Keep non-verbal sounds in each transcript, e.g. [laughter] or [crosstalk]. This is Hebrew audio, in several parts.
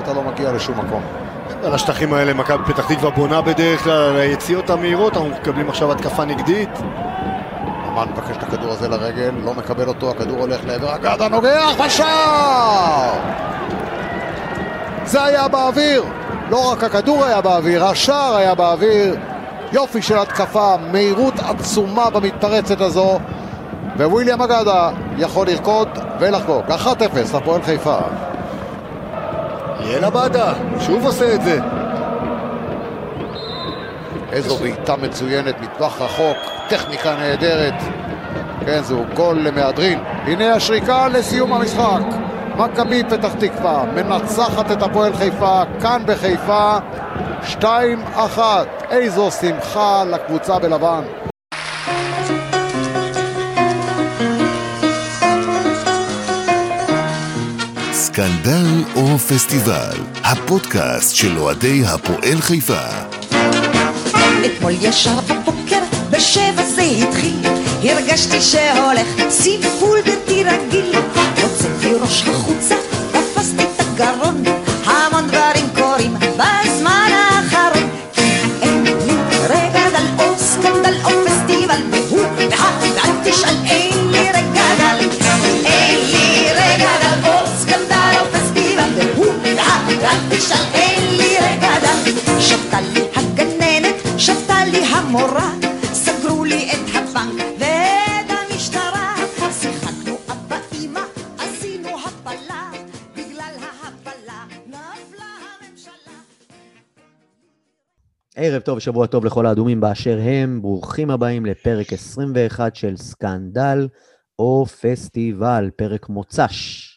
אתה לא מגיע לשום מקום. על השטחים האלה מכבי פתח תקווה בונה בדרך כלל על היציאות המהירות, אנחנו מקבלים עכשיו התקפה נגדית. אמן מבקש את הכדור הזה לרגל, לא מקבל אותו, הכדור הולך לעבר הגדה, נוגח בשער! זה היה באוויר! לא רק הכדור היה באוויר, השער היה באוויר. יופי של התקפה, מהירות עצומה במתפרצת הזו. וויליאם אגדה יכול לרקוד ולחגוג. 1-0 לפועל חיפה. יאללה באדה, שוב עושה את זה. איזו בעיטה מצוינת, מטווח רחוק, טכניקה נהדרת. כן, זהו גול למהדרין. הנה השריקה לסיום המשחק. מכבי פתח תקווה מנצחת את הפועל חיפה, כאן בחיפה, 2-1. איזו שמחה לקבוצה בלבן. סקנדל או פסטיבל, הפודקאסט של אוהדי הפועל חיפה. אתמול ישר בבוקר, בשבע זה התחיל, הרגשתי שהולך סיפול בלתי רגיל. הוצאתי ראש החוצה, תפסתי את הגרון, המון דברים קורים בזמן המורה, סגרו לי את הבנק ואת המשטרה. שיחקנו אבא אמא, עשינו הפלה, בגלל ההפלה נפלה הממשלה. ערב טוב ושבוע טוב לכל האדומים באשר הם, ברוכים הבאים לפרק 21 של סקנדל או פסטיבל, פרק מוצ"ש,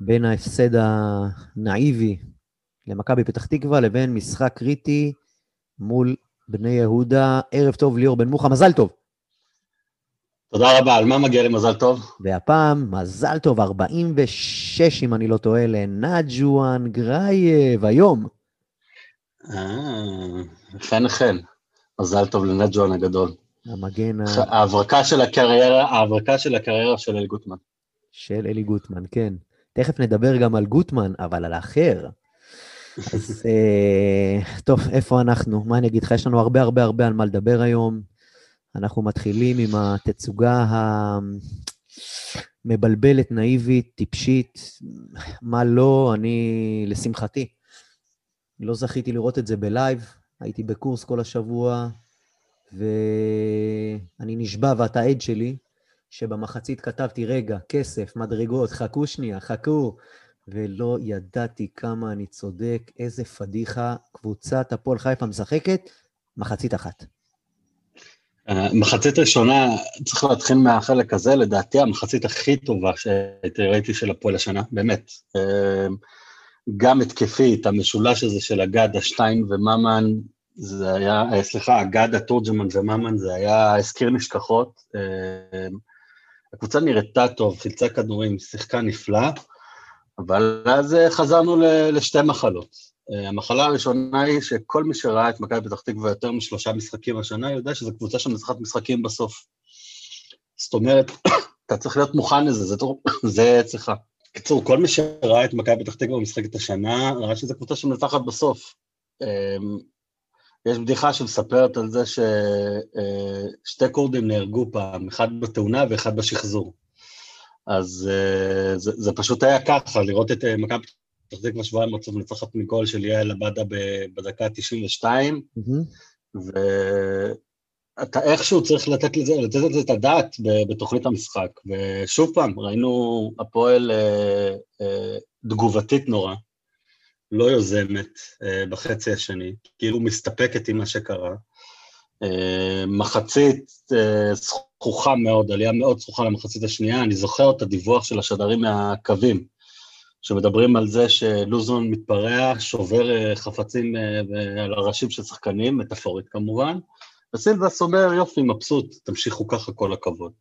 בין ההפסד הנאיבי למכבי פתח תקווה לבין משחק קריטי מול בני יהודה. ערב טוב ליאור בן מוחה, מזל טוב. תודה רבה, על מה מגיע לי מזל טוב? והפעם, מזל טוב, 46 אם אני לא טועה, לנג'ואן גרייב, היום. אה, חן חן. מזל טוב לנג'ואן הגדול. המגן ה... ההברקה של הקריירה, ההברקה של הקריירה של אלי גוטמן. של אלי גוטמן, כן. תכף נדבר גם על גוטמן, אבל על האחר. אז אה, טוב, איפה אנחנו? מה אני אגיד לך? יש לנו הרבה הרבה הרבה על מה לדבר היום. אנחנו מתחילים עם התצוגה המבלבלת, נאיבית, טיפשית. מה לא, אני, לשמחתי, לא זכיתי לראות את זה בלייב. הייתי בקורס כל השבוע, ואני נשבע, ואתה עד שלי, שבמחצית כתבתי, רגע, כסף, מדרגות, חכו שנייה, חכו. ולא ידעתי כמה אני צודק, איזה פדיחה. קבוצת הפועל חיפה משחקת, מחצית אחת. אה, מחצית ראשונה, צריך להתחיל מהחלק הזה, לדעתי המחצית הכי טובה שראיתי של הפועל השנה, באמת. אה, גם התקפית, המשולש הזה של אגדה, שטיין וממן, זה היה, אה, סליחה, אגדה, תורג'מן וממן, זה היה, הזכיר נשכחות. הקבוצה נראתה טוב, חילצה כדורים, שיחקה נפלא. אבל אז אה, חזרנו לשתי מחלות. אה, המחלה הראשונה היא שכל מי שראה את מכבי פתח תקווה יותר משלושה משחקים השנה, יודע שזו קבוצה שמנצחת משחקים בסוף. זאת אומרת, [coughs] אתה צריך להיות מוכן לזה, זה, [coughs] זה אצלך. בקיצור, כל מי שראה את מכבי פתח תקווה משחקת השנה, ראה שזו קבוצה שמנצחת בסוף. אמ, יש בדיחה שמספרת על זה ששתי אה, כורדים נהרגו פעם, אחד בתאונה ואחד בשחזור. אז uh, זה, זה פשוט היה ככה, לראות את uh, מכבי פתח תקווה שבועיים רצוף מנצחת מגול של יעל עבדה בדקה ה-92, mm-hmm. ואתה איכשהו צריך לתת לזה, לתת לזה את הדעת בתוכנית המשחק. ושוב פעם, ראינו הפועל uh, uh, תגובתית נורא, לא יוזמת uh, בחצי השני, כאילו מסתפקת עם מה שקרה. Uh, מחצית uh, זכוכה מאוד, עלייה מאוד זכוכה למחצית השנייה. אני זוכר את הדיווח של השדרים מהקווים, שמדברים על זה שלוזון מתפרע, שובר אה, חפצים אה, על הראשים של שחקנים, מטאפורית כמובן, וסילבס אומר, יופי, מבסוט, תמשיכו ככה, כל הכבוד.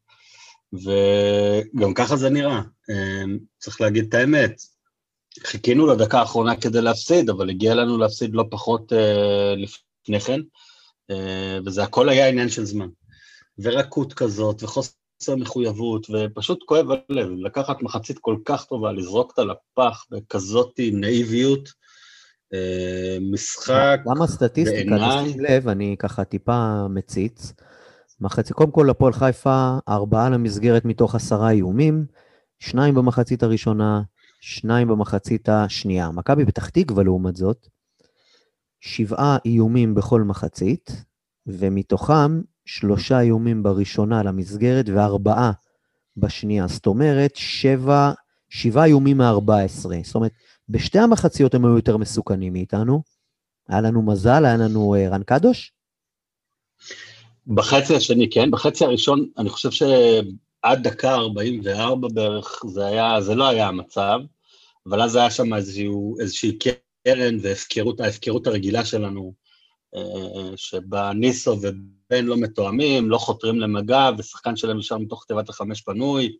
וגם ככה זה נראה. אה, צריך להגיד את האמת, חיכינו לדקה האחרונה כדי להפסיד, אבל הגיע לנו להפסיד לא פחות לפני כן, וזה הכל היה עניין של זמן. ורקות כזאת, וחוסר חוסר מחויבות, ופשוט כואב הלב, לקחת מחצית כל כך טובה, לזרוק אותה לפח בכזאת נאיביות, אה, משחק גם הסטטיסטיקה, בעיניי- תשים לב, אני ככה טיפה מציץ. מחצית, קודם כל, הפועל חיפה, ארבעה למסגרת מתוך עשרה איומים, שניים במחצית הראשונה, שניים במחצית השנייה. מכבי פתח תקווה, לעומת זאת, שבעה איומים בכל מחצית, ומתוכם שלושה איומים בראשונה למסגרת וארבעה בשנייה. זאת אומרת, שבע, שבעה איומים מ-14. זאת אומרת, בשתי המחציות הם היו יותר מסוכנים מאיתנו. היה לנו מזל, היה לנו אה, רן קדוש. בחצי השני, כן. בחצי הראשון, אני חושב שעד דקה 44 בערך, זה, היה, זה לא היה המצב, אבל אז היה שם איזשהו, איזושהי קרן והפקרות, ההפקרות הרגילה שלנו, אה, שבה ניסו ובן לא מתואמים, לא חותרים למגע, ושחקן שלהם נשאר מתוך תיבת החמש פנוי,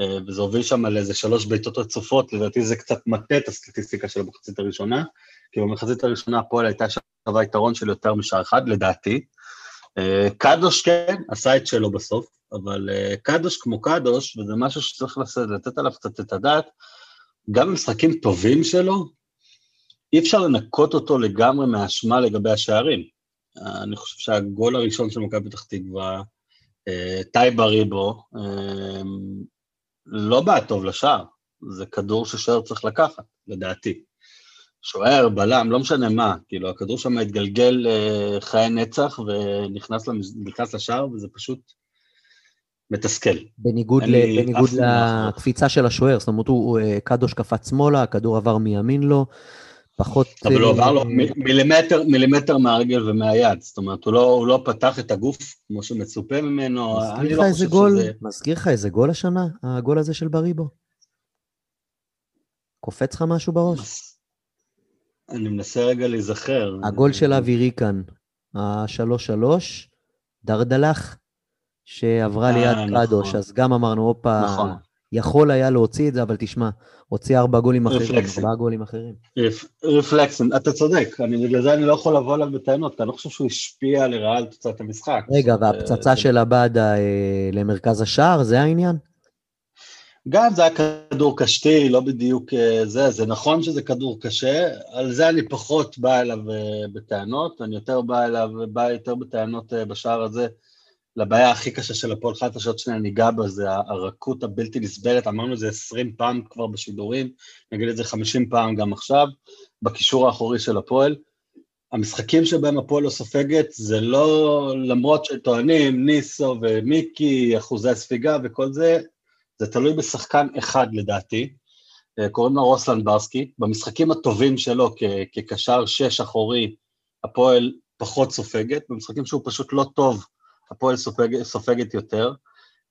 אה, וזה הוביל שם על איזה שלוש בעיטות רצופות, לדעתי זה קצת מטה את הסטטיסטיקה של המחצית הראשונה, כי במחצית הראשונה הפועל הייתה שווה יתרון של יותר משער אחד, לדעתי. אה, קדוש כן, עשה את שלו בסוף, אבל אה, קדוש כמו קדוש, וזה משהו שצריך לתת עליו קצת את הדעת, גם במשחקים טובים שלו, אי אפשר לנקות אותו לגמרי מהאשמה לגבי השערים. אה, אני חושב שהגול הראשון של מכבי פתח תקווה, אה, טייבה ריבו, אה, לא בא טוב לשער, זה כדור ששוער צריך לקחת, לדעתי. שוער, בלם, לא משנה מה, כאילו, הכדור שם התגלגל חיי נצח ונכנס למש- לשער, וזה פשוט מתסכל. בניגוד, ל, בניגוד מילה לקפיצה של השוער, זאת אומרת, הוא, קדוש קפץ שמאלה, הכדור עבר מימין לו, פחות... אבל הוא אה, עבר לו מילימטר, מילימטר מהרגל ומהיד, זאת אומרת, הוא לא, הוא לא פתח את הגוף כמו שמצופה ממנו, אני לא חושב גול, שזה... מזכיר לך איזה גול השנה, הגול הזה של בריבו? קופץ לך משהו בראש? אני מנסה רגע להיזכר. הגול של אבי ריקן, השלוש שלוש, דרדלח, שעברה אה, ליד נכון. קדוש, אז גם אמרנו, הופה, נכון. יכול היה להוציא את זה, אבל תשמע, הוציא ארבע גולים אחרים. ארבעה גולים אחרים. רפ- רפלקסים, אתה צודק, אני, בגלל זה אני לא יכול לבוא אליו בטענות, אני לא חושב שהוא השפיע לרעה על תוצאת המשחק. רגע, אומרת, והפצצה של עבדה אה, למרכז השער, זה העניין? גם זה היה כדור קשתי, לא בדיוק אה, זה, זה נכון שזה כדור קשה, על זה אני פחות בא אליו אה, בטענות, אני יותר בא אליו, בא יותר בטענות אה, בשער הזה, לבעיה הכי קשה של הפועל חיפה, שעוד שניה ניגע בה, זה הרכות הבלתי נסבלת, אמרנו את זה 20 פעם כבר בשידורים, נגיד את זה 50 פעם גם עכשיו, בקישור האחורי של הפועל. המשחקים שבהם הפועל לא סופגת, זה לא, למרות שטוענים, ניסו ומיקי, אחוזי הספיגה וכל זה, זה תלוי בשחקן אחד לדעתי, אה, קוראים לו רוסלן ברסקי, במשחקים הטובים שלו כקשר שש אחורי, הפועל פחות סופגת, במשחקים שהוא פשוט לא טוב, הפועל סופג, סופגת יותר,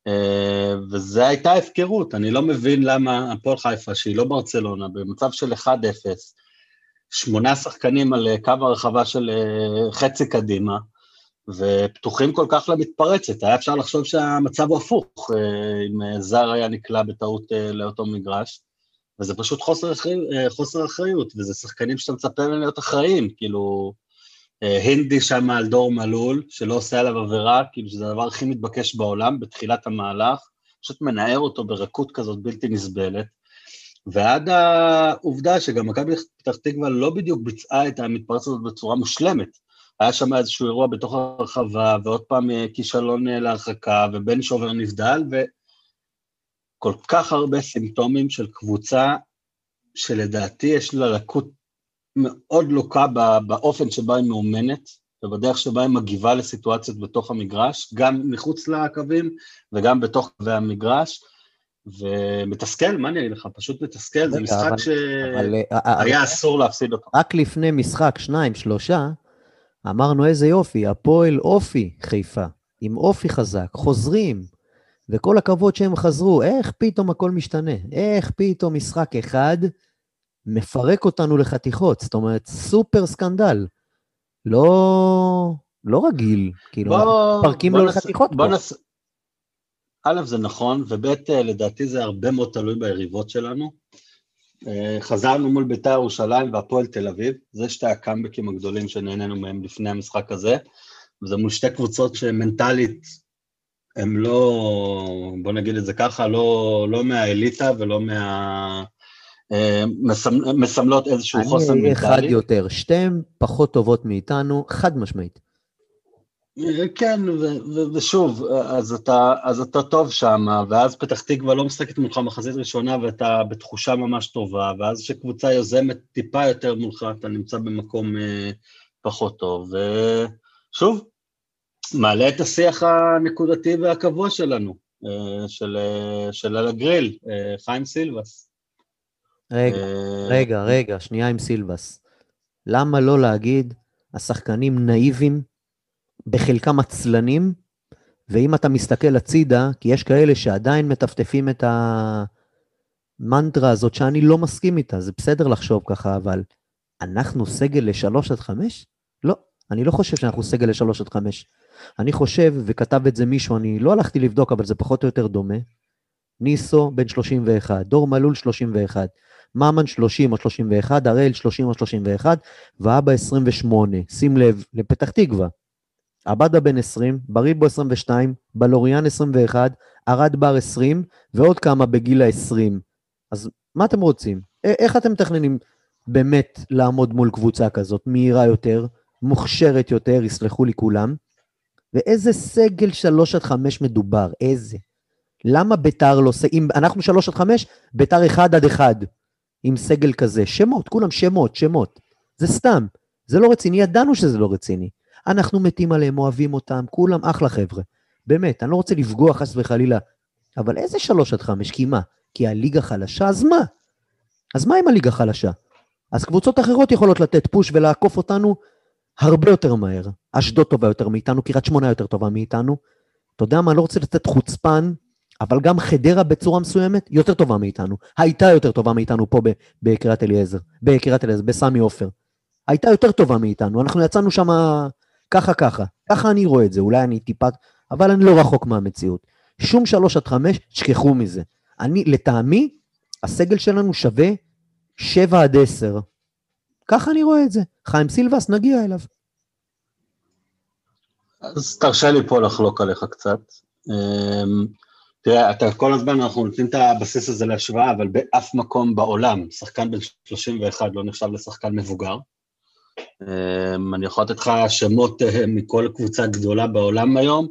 אה, וזו הייתה הפקרות, אני לא מבין למה הפועל חיפה, שהיא לא ברצלונה, במצב של 1-0, שמונה שחקנים על אה, קו הרחבה של אה, חצי קדימה, ופתוחים כל כך למתפרצת. היה אפשר לחשוב שהמצב הוא הפוך, אם זר היה נקלע בטעות לאותו מגרש, וזה פשוט חוסר, אחרי- חוסר אחריות, וזה שחקנים שאתה מצפה מהם להיות אחראים, כאילו, הינדי שם על דור מלול, שלא עושה עליו עבירה, כאילו שזה הדבר הכי מתבקש בעולם, בתחילת המהלך, פשוט מנער אותו ברכות כזאת בלתי נסבלת. ועד העובדה שגם מכבי פתח תקווה לא בדיוק ביצעה את המתפרצת הזאת בצורה מושלמת. היה שם איזשהו אירוע בתוך הרחבה, ועוד פעם אה, כישלון אה, להרחקה, ובן שובר נבדל, וכל כך הרבה סימפטומים של קבוצה שלדעתי יש לה לקות מאוד לוקה באופן שבה היא מאומנת, ובדרך שבה היא מגיבה לסיטואציות בתוך המגרש, גם מחוץ לקווים וגם בתוך קווי המגרש, ומתסכל, מה אני אגיד לך? פשוט מתסכל, זה משחק אבל אה, אה, שהיה אסור להפסיד אותו. רק לפני משחק, שניים, שלושה, אמרנו איזה יופי, הפועל אופי חיפה, עם אופי חזק, חוזרים, וכל הכבוד שהם חזרו, איך פתאום הכל משתנה? איך פתאום משחק אחד מפרק אותנו לחתיכות? זאת אומרת, סופר סקנדל. לא, לא רגיל, כאילו, מפרקים לו נס- לחתיכות בוא. נס... א', זה נכון, וב', אה, לדעתי זה הרבה מאוד תלוי ביריבות שלנו. אה, חזרנו מול בית"ר ירושלים והפועל תל אביב, זה שתי הקאמבקים הגדולים שנהנינו מהם לפני המשחק הזה, וזה מול שתי קבוצות שמנטלית הם לא, בוא נגיד את זה ככה, לא, לא מהאליטה ולא מה... אה, מסמ- מסמלות איזשהו חוסן אני אהיה חד מנטלי. יותר, שתיהן פחות טובות מאיתנו, חד משמעית. אה, כן, ו- ו- ושוב, אז אתה, אז אתה טוב שם, ואז פתח תקווה לא משחקת מולך מחזית ראשונה ואתה בתחושה ממש טובה, ואז כשקבוצה יוזמת טיפה יותר מולך, אתה נמצא במקום אה, פחות טוב. ושוב, מעלה את השיח הנקודתי והקבוע שלנו, אה, של, אה, של על הגריל, אה, חיים סילבס. רגע, אה, רגע, רגע, שנייה עם סילבס. למה לא להגיד, השחקנים נאיבים, בחלקם עצלנים, ואם אתה מסתכל הצידה, כי יש כאלה שעדיין מטפטפים את המנטרה הזאת שאני לא מסכים איתה, זה בסדר לחשוב ככה, אבל אנחנו סגל לשלוש עד חמש? לא, אני לא חושב שאנחנו סגל לשלוש עד חמש. אני חושב, וכתב את זה מישהו, אני לא הלכתי לבדוק, אבל זה פחות או יותר דומה, ניסו בן 31, דור מלול 31, ממן 30 או 31, הראל 30 או 31, ואבא 28. שים לב, לפתח תקווה. עבדה בן 20, בריבו 22, בלוריאן 21, ארד בר 20, ועוד כמה בגיל ה-20. אז מה אתם רוצים? איך אתם מתכננים באמת לעמוד מול קבוצה כזאת, מהירה יותר, מוכשרת יותר, יסלחו לי כולם? ואיזה סגל 3 עד 5 מדובר? איזה? למה ביתר לא... אם אנחנו 3 עד 5, ביתר 1 עד 1, עם סגל כזה. שמות, כולם שמות, שמות. זה סתם. זה לא רציני, ידענו שזה לא רציני. אנחנו מתים עליהם, אוהבים אותם, כולם אחלה חבר'ה. באמת, אני לא רוצה לפגוע חס וחלילה, אבל איזה 3 עד 5? כי מה? כי הליגה חלשה? אז מה? אז מה עם הליגה חלשה? אז קבוצות אחרות יכולות לתת פוש ולעקוף אותנו הרבה יותר מהר. אשדוד טובה יותר מאיתנו, קריית שמונה יותר טובה מאיתנו. אתה יודע מה, אני לא רוצה לתת חוצפן, אבל גם חדרה בצורה מסוימת יותר טובה מאיתנו. הייתה יותר טובה מאיתנו פה בקריית אליעזר, בקריית אליעזר, בסמי עופר. הייתה יותר טובה מאיתנו, אנחנו יצאנו שם ככה ככה. ככה אני רואה את זה, אולי אני טיפה, אבל אני לא רחוק מהמציאות. שום שלוש עד חמש, תשכחו מזה. אני, לטעמי, הסגל שלנו שווה שבע עד עשר. ככה אני רואה את זה. חיים סילבס, נגיע אליו. אז תרשה לי פה לחלוק עליך קצת. תראה, אתה כל הזמן, אנחנו נותנים את הבסיס הזה להשוואה, אבל באף מקום בעולם, שחקן בן 31 לא נחשב לשחקן מבוגר. אמ, אני יכול לתת לך שמות אה, מכל קבוצה גדולה בעולם היום,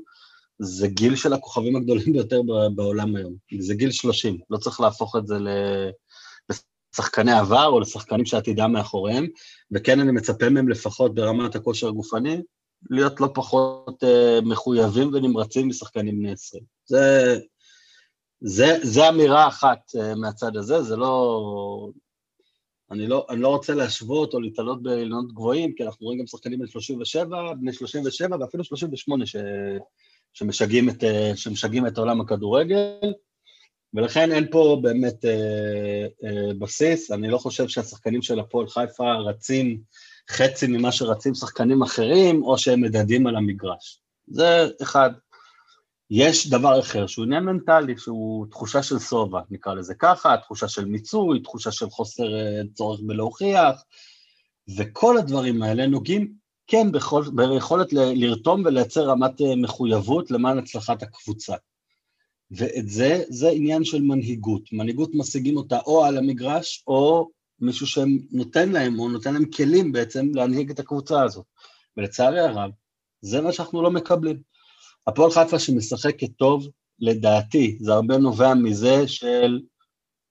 זה גיל של הכוכבים הגדולים ביותר בעולם היום. זה גיל 30, לא צריך להפוך את זה ל- לשחקני עבר או לשחקנים שעתידם מאחוריהם, וכן אני מצפה מהם לפחות ברמת הכושר הגופני, להיות לא פחות uh, מחויבים ונמרצים משחקנים בני 20. זה, זה, זה אמירה אחת uh, מהצד הזה, זה לא... אני לא, אני לא רוצה להשוות או להתעלות באילנות גבוהים, כי אנחנו רואים גם שחקנים בני 37, בני 37 ואפילו 38 ש, שמשגעים, את, uh, שמשגעים את עולם הכדורגל, ולכן אין פה באמת uh, uh, בסיס. אני לא חושב שהשחקנים של הפועל חיפה רצים חצי ממה שרצים שחקנים אחרים, או שהם מדדים על המגרש. זה אחד. יש דבר אחר שהוא עניין מנטלי, שהוא תחושה של שובע, נקרא לזה ככה, תחושה של מיצוי, תחושה של חוסר אה, צורך בלהוכיח, וכל הדברים האלה נוגעים, כן, בכל, ביכולת ל- לרתום ולייצר רמת אה, מחויבות למען הצלחת הקבוצה. ואת זה, זה עניין של מנהיגות. מנהיגות משיגים אותה או על המגרש, או מישהו שנותן להם, או נותן להם כלים בעצם להנהיג את הקבוצה הזאת. ולצערי הרב, זה מה שאנחנו לא מקבלים. הפועל חיפה שמשחקת טוב, לדעתי, זה הרבה נובע מזה של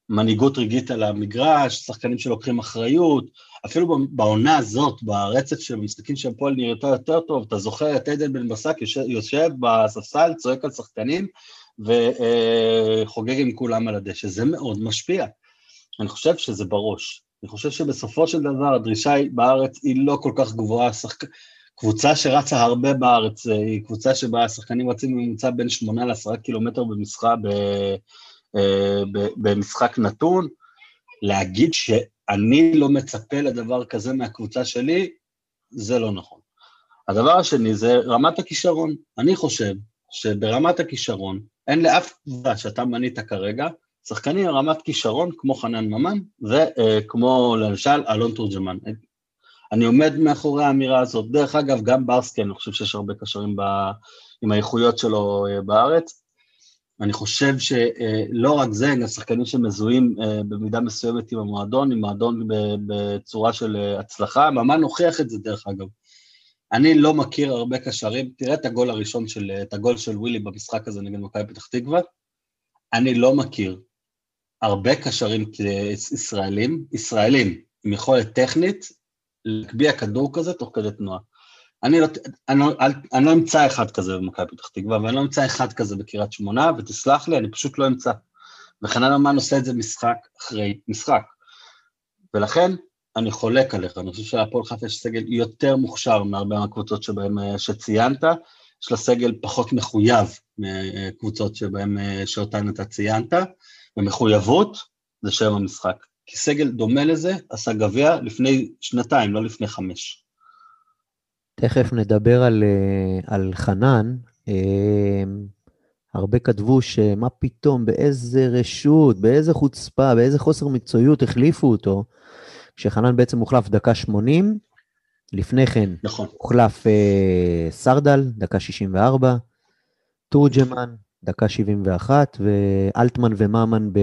מנהיגות רגעית על המגרש, שחקנים שלוקחים אחריות, אפילו בעונה הזאת, ברצף של המשחקים של הפועל נראתה יותר טוב, אתה זוכר את עדן בן בסק יושב, בספסל, צועק על שחקנים וחוגג עם כולם על הדשא, זה מאוד משפיע. אני חושב שזה בראש. אני חושב שבסופו של דבר הדרישה בארץ היא לא כל כך גבוהה. שחק... קבוצה שרצה הרבה בארץ, היא קבוצה שבה השחקנים רצים בממוצע בין 8 ל-10 קילומטר במשחק, ב... ב... במשחק נתון. להגיד שאני לא מצפה לדבר כזה מהקבוצה שלי, זה לא נכון. הדבר השני זה רמת הכישרון. אני חושב שברמת הכישרון, אין לאף קבוצה שאתה מנית כרגע, שחקנים רמת כישרון כמו חנן ממן וכמו למשל אלון תורג'מן. אני עומד מאחורי האמירה הזאת. דרך אגב, גם ברסקי, אני חושב שיש הרבה קשרים ב... עם האיכויות שלו אה, בארץ. אני חושב שלא רק זה, גם שחקנים שמזוהים אה, במידה מסוימת עם המועדון, עם מועדון בצורה של אה, הצלחה, ממן הוכיח את זה דרך אגב. אני לא מכיר הרבה קשרים, תראה את הגול הראשון של, את הגול של ווילי במשחק הזה נגד מכבי פתח תקווה, אני לא מכיר הרבה קשרים ישראלים, ישראלים עם יכולת טכנית להגביה כדור כזה תוך כדי תנועה. אני לא, אני, לא, אני לא אמצא אחד כזה במכבי פתח תקווה, ואני לא אמצא אחד כזה בקריית שמונה, ותסלח לי, אני פשוט לא אמצא. וחנן אמן עושה את זה משחק אחרי משחק. ולכן, אני חולק עליך, אני חושב שלהפועל חיפה יש סגל יותר מוכשר מהרבה מהקבוצות שבהן אה, שציינת, יש לה סגל פחות מחויב מקבוצות שבהן, אה, שאותן אתה ציינת, ומחויבות זה שם המשחק. כי סגל דומה לזה עשה גביע לפני שנתיים, לא לפני חמש. תכף נדבר על, אה, על חנן. הרבה כתבו שמה פתאום, באיזה רשות, באיזה חוצפה, באיזה חוסר מקצועיות החליפו אותו. כשחנן בעצם הוחלף דקה 80, לפני כן נכון. הוחלף אה, סרדל, דקה 64, תורג'מן, דקה 71, ואלטמן וממן ב,